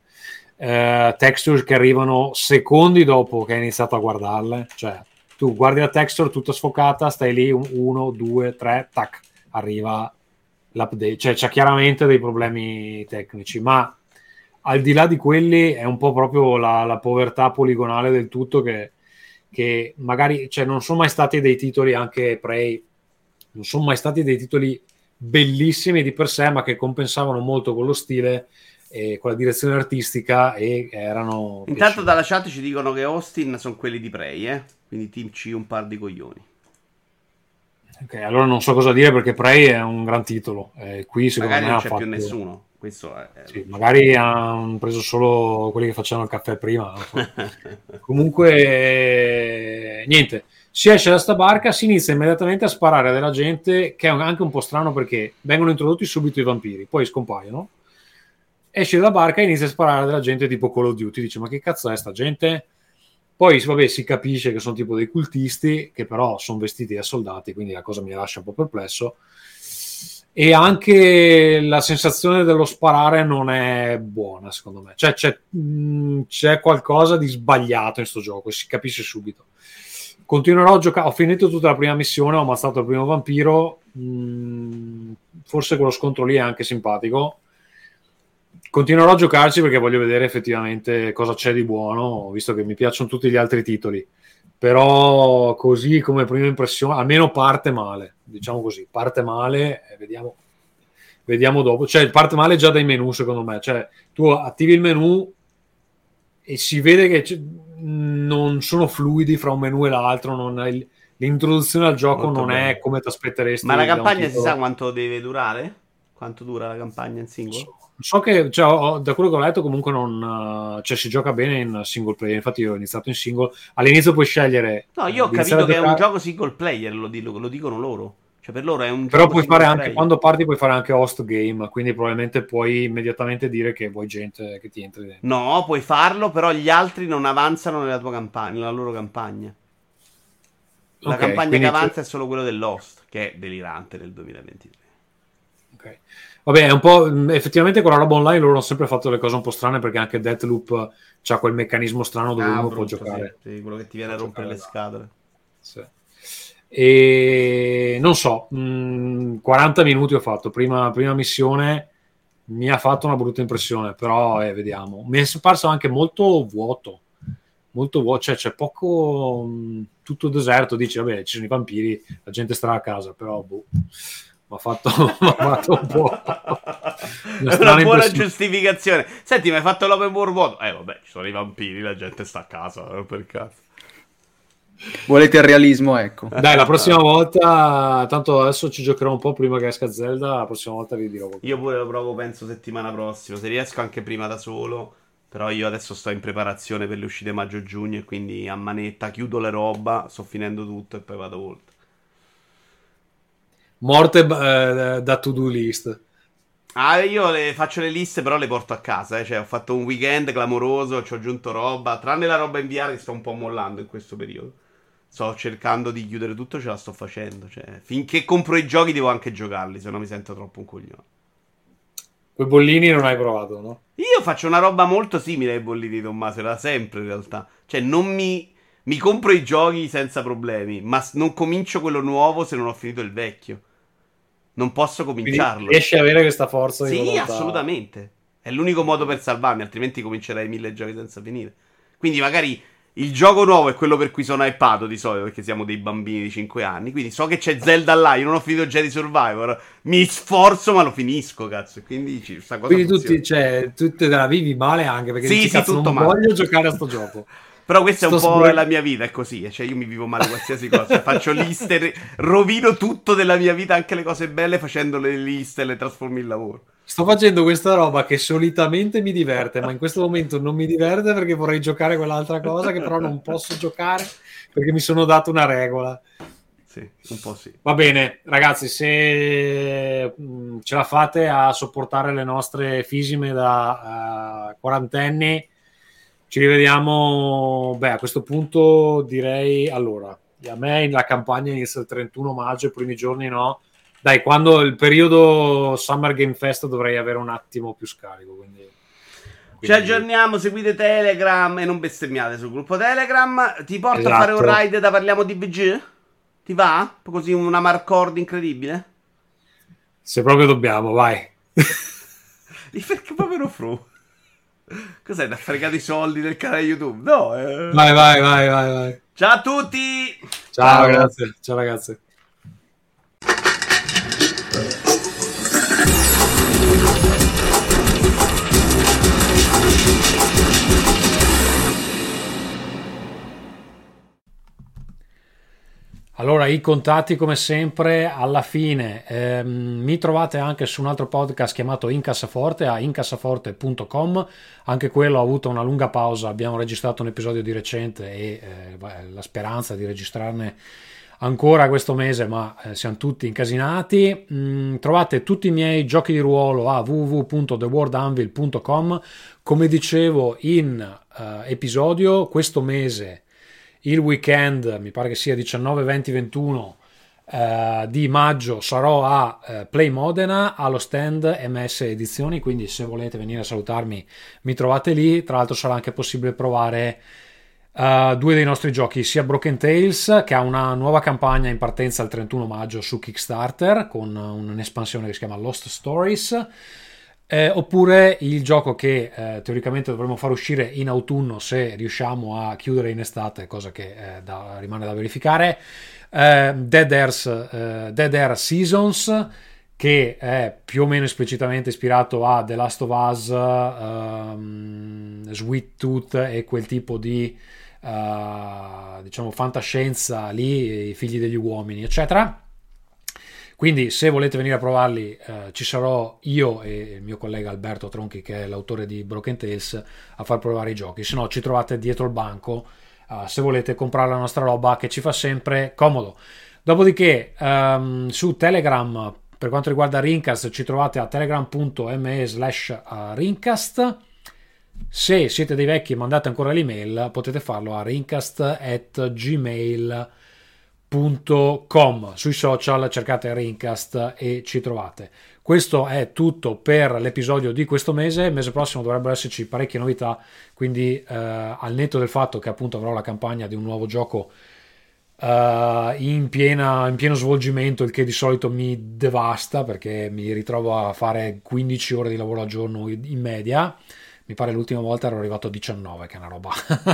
A: eh, texture che arrivano secondi dopo che hai iniziato a guardarle. Cioè, tu guardi la texture tutta sfocata, stai lì, un, uno, due, tre, tac, arriva l'update. Cioè, c'è chiaramente dei problemi tecnici, ma al di là di quelli è un po' proprio la, la povertà poligonale del tutto che, che magari, cioè, non sono mai stati dei titoli anche Prey, non sono mai stati dei titoli bellissimi di per sé, ma che compensavano molto con lo stile e con la direzione artistica e erano...
B: Intanto piaciuti. dalla chat ci dicono che Austin sono quelli di Prey, eh? quindi Team C un par di coglioni.
A: Ok, allora non so cosa dire perché Prey è un gran titolo. Eh, qui secondo
B: magari
A: me
B: non c'è
A: fatto...
B: più nessuno. Questo è...
A: Sì, magari hanno preso solo quelli che facevano il caffè prima. Comunque, niente. Si esce da sta barca, si inizia immediatamente a sparare della gente, che è anche un po' strano perché vengono introdotti subito i vampiri, poi scompaiono esce dalla barca e inizia a sparare della gente tipo Call of Duty. Dice: Ma che cazzo è sta gente? Poi vabbè, si capisce che sono tipo dei cultisti, che però sono vestiti da soldati, quindi la cosa mi lascia un po' perplesso. E anche la sensazione dello sparare non è buona, secondo me. Cioè, c'è, mh, c'è qualcosa di sbagliato in questo gioco, si capisce subito. Continuerò a giocare. Ho finito tutta la prima missione, ho ammazzato il primo vampiro. Mh, forse quello scontro lì è anche simpatico continuerò a giocarci perché voglio vedere effettivamente cosa c'è di buono, visto che mi piacciono tutti gli altri titoli. Però così come prima impressione, almeno parte male, diciamo così, parte male e vediamo, vediamo dopo. Cioè, parte male già dai menu, secondo me. Cioè, tu attivi il menu e si vede che non sono fluidi fra un menu e l'altro, non hai, l'introduzione al gioco Molto non bene. è come ti aspetteresti.
B: Ma la campagna si sa quanto deve durare? Quanto dura la campagna in singolo?
A: So che cioè, da quello che ho letto, comunque non, cioè, si gioca bene in single player. Infatti, io ho iniziato in single. All'inizio puoi scegliere.
B: No, io ho capito che è un gioco single player, lo, dico, lo dicono loro. Cioè, per loro è un
A: Però puoi fare anche quando parti, puoi fare anche host game. Quindi, probabilmente puoi immediatamente dire che vuoi gente che ti entri dentro.
B: No, puoi farlo, però gli altri non avanzano nella tua campagna, nella loro campagna. La okay, campagna che avanza tu... è solo quello dell'host, che è delirante nel 2023.
A: Ok. Vabbè, è un po'. effettivamente con la roba online loro hanno sempre fatto le cose un po' strane perché anche Deathloop ha quel meccanismo strano dove ah, uno brutto, può giocare.
B: Sì, sì, quello che ti viene a rompere le scatole.
A: Sì. E non so, mh, 40 minuti ho fatto. Prima, prima, missione mi ha fatto una brutta impressione, però eh, vediamo. Mi è parso anche molto vuoto. Molto vuoto, cioè c'è poco. Mh, tutto deserto. Dici, vabbè, ci sono i vampiri, la gente starà a casa, però boh mi ha fatto, fatto, un po'.
B: Una, una buona giustificazione. Senti, mi hai fatto l'open world vuoto? Eh, vabbè, ci sono i vampiri, la gente sta a casa, per caso.
C: Volete il realismo, ecco.
A: Dai, la prossima volta, tanto adesso ci giocherò un po' prima che esca Zelda, la prossima volta vi dirò.
B: Io pure lo provo, penso, settimana prossima. Se riesco anche prima da solo. Però io adesso sto in preparazione per le uscite maggio-giugno e quindi a manetta chiudo le roba, sto finendo tutto e poi vado oltre.
A: Morte eh, da to-do list.
B: Ah, io le, faccio le liste, però le porto a casa. Eh. Cioè, ho fatto un weekend clamoroso, ci ho aggiunto roba. Tranne la roba in VR che sto un po' mollando in questo periodo. Sto cercando di chiudere tutto, ce la sto facendo. Cioè, finché compro i giochi devo anche giocarli, se no mi sento troppo un coglione.
A: Quei bollini non hai provato, no?
B: Io faccio una roba molto simile ai bollini di Tommaso, da sempre in realtà. Cioè, non mi... Mi compro i giochi senza problemi, ma non comincio quello nuovo se non ho finito il vecchio. Non posso cominciarlo.
A: Quindi riesci a avere questa forza di
B: Sì, assolutamente. È l'unico modo per salvarmi, altrimenti comincerei mille giochi senza finire. Quindi magari il gioco nuovo è quello per cui sono hypato di solito, perché siamo dei bambini di 5 anni. Quindi so che c'è Zelda là, io non ho finito Jedi Survivor. Mi sforzo, ma lo finisco, cazzo. Quindi ci, sta cosa
A: Quindi tutti, cioè, tu te la vivi male anche perché
B: Sì,
A: dici,
B: sì,
A: cazzo, non
B: male."
A: voglio giocare a sto gioco.
B: Però questa è un po' la mia vita, è così. Cioè, io mi vivo male qualsiasi cosa. Faccio liste, rovino tutto della mia vita, anche le cose belle, facendo le liste e le trasformo in lavoro.
A: Sto facendo questa roba che solitamente mi diverte, ma in questo momento non mi diverte perché vorrei giocare quell'altra cosa che però non posso giocare perché mi sono dato una regola.
B: Sì, un po' sì.
A: Va bene, ragazzi, se mh, ce la fate a sopportare le nostre fisime da eh, quarantenni, ci rivediamo. Beh, a questo punto direi allora. A me la campagna inizia il 31 maggio, i primi giorni no. Dai, quando il periodo Summer Game Fest dovrei avere un attimo più scarico. Quindi,
B: Ci aggiorniamo, seguite Telegram e non bestemmiate sul gruppo Telegram. Ti porto a
A: Esatto.
B: fare un raid da parliamo di BG? Ti va? Così una marcord incredibile?
A: Se proprio dobbiamo, vai.
B: Perché povero Fru? Cos'è? Ha fregato i soldi del canale YouTube? No, eh.
A: Vai, vai, vai, vai, vai.
B: Ciao a tutti!
A: Ciao,
C: Ciao.
A: ragazzi. Ciao ragazzi. Allora, i contatti come sempre alla fine. Ehm, mi trovate anche su un altro podcast chiamato Incassaforte a incassaforte.com. Anche quello ha avuto una lunga pausa. Abbiamo registrato un episodio di recente e eh, la speranza di registrarne ancora questo mese, ma eh, siamo tutti incasinati. Mm, trovate tutti i miei giochi di ruolo a www.theworldanvil.com. Come dicevo in eh, episodio, questo mese il weekend, mi pare che sia 19, 20, 21 eh, di maggio sarò a eh, Play Modena allo stand MS Edizioni, quindi se volete venire a salutarmi mi trovate lì, tra l'altro sarà anche possibile provare eh, due dei nostri giochi, sia Broken Tales che ha una nuova campagna in partenza il 31 maggio su Kickstarter con un'espansione che si chiama Lost Stories. Eh, oppure il gioco che eh, teoricamente dovremmo far uscire in autunno se riusciamo a chiudere in estate, cosa che eh, da- rimane da verificare, eh, Dead, Airs, eh, Dead Air Seasons, che è più o meno esplicitamente ispirato a The Last of Us, ehm, Sweet Tooth e quel tipo di eh, diciamo fantascienza lì, i figli degli uomini, eccetera. Quindi, se volete venire a provarli, eh, ci sarò io e il mio collega Alberto Tronchi, che è l'autore di Broken Tales, a far provare i giochi. Se no, ci trovate dietro il banco eh, se volete comprare la nostra roba, che ci fa sempre comodo. Dopodiché, ehm, su Telegram, per quanto riguarda Rincast, ci trovate a telegram.me slash eh, Rincast. Se siete dei vecchi e mandate ancora l'email, potete farlo a rincast www.rincast.com sui social cercate Rincast e ci trovate. Questo è tutto per l'episodio di questo mese. Il mese prossimo dovrebbero esserci parecchie novità quindi eh, al netto del fatto che appunto avrò la campagna di un nuovo gioco eh, in, piena, in pieno svolgimento il che di solito mi devasta perché mi ritrovo a fare 15 ore di lavoro al giorno in media mi pare l'ultima volta ero arrivato a 19 che è una roba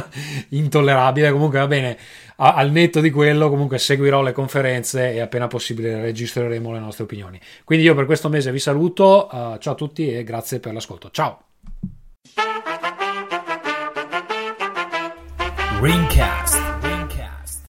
A: intollerabile. Comunque va bene a- al netto di quello comunque seguirò le conferenze e appena possibile registreremo le nostre opinioni. Quindi io per questo mese vi saluto eh, ciao a tutti e grazie per l'ascolto. Ciao!
F: Ringcast.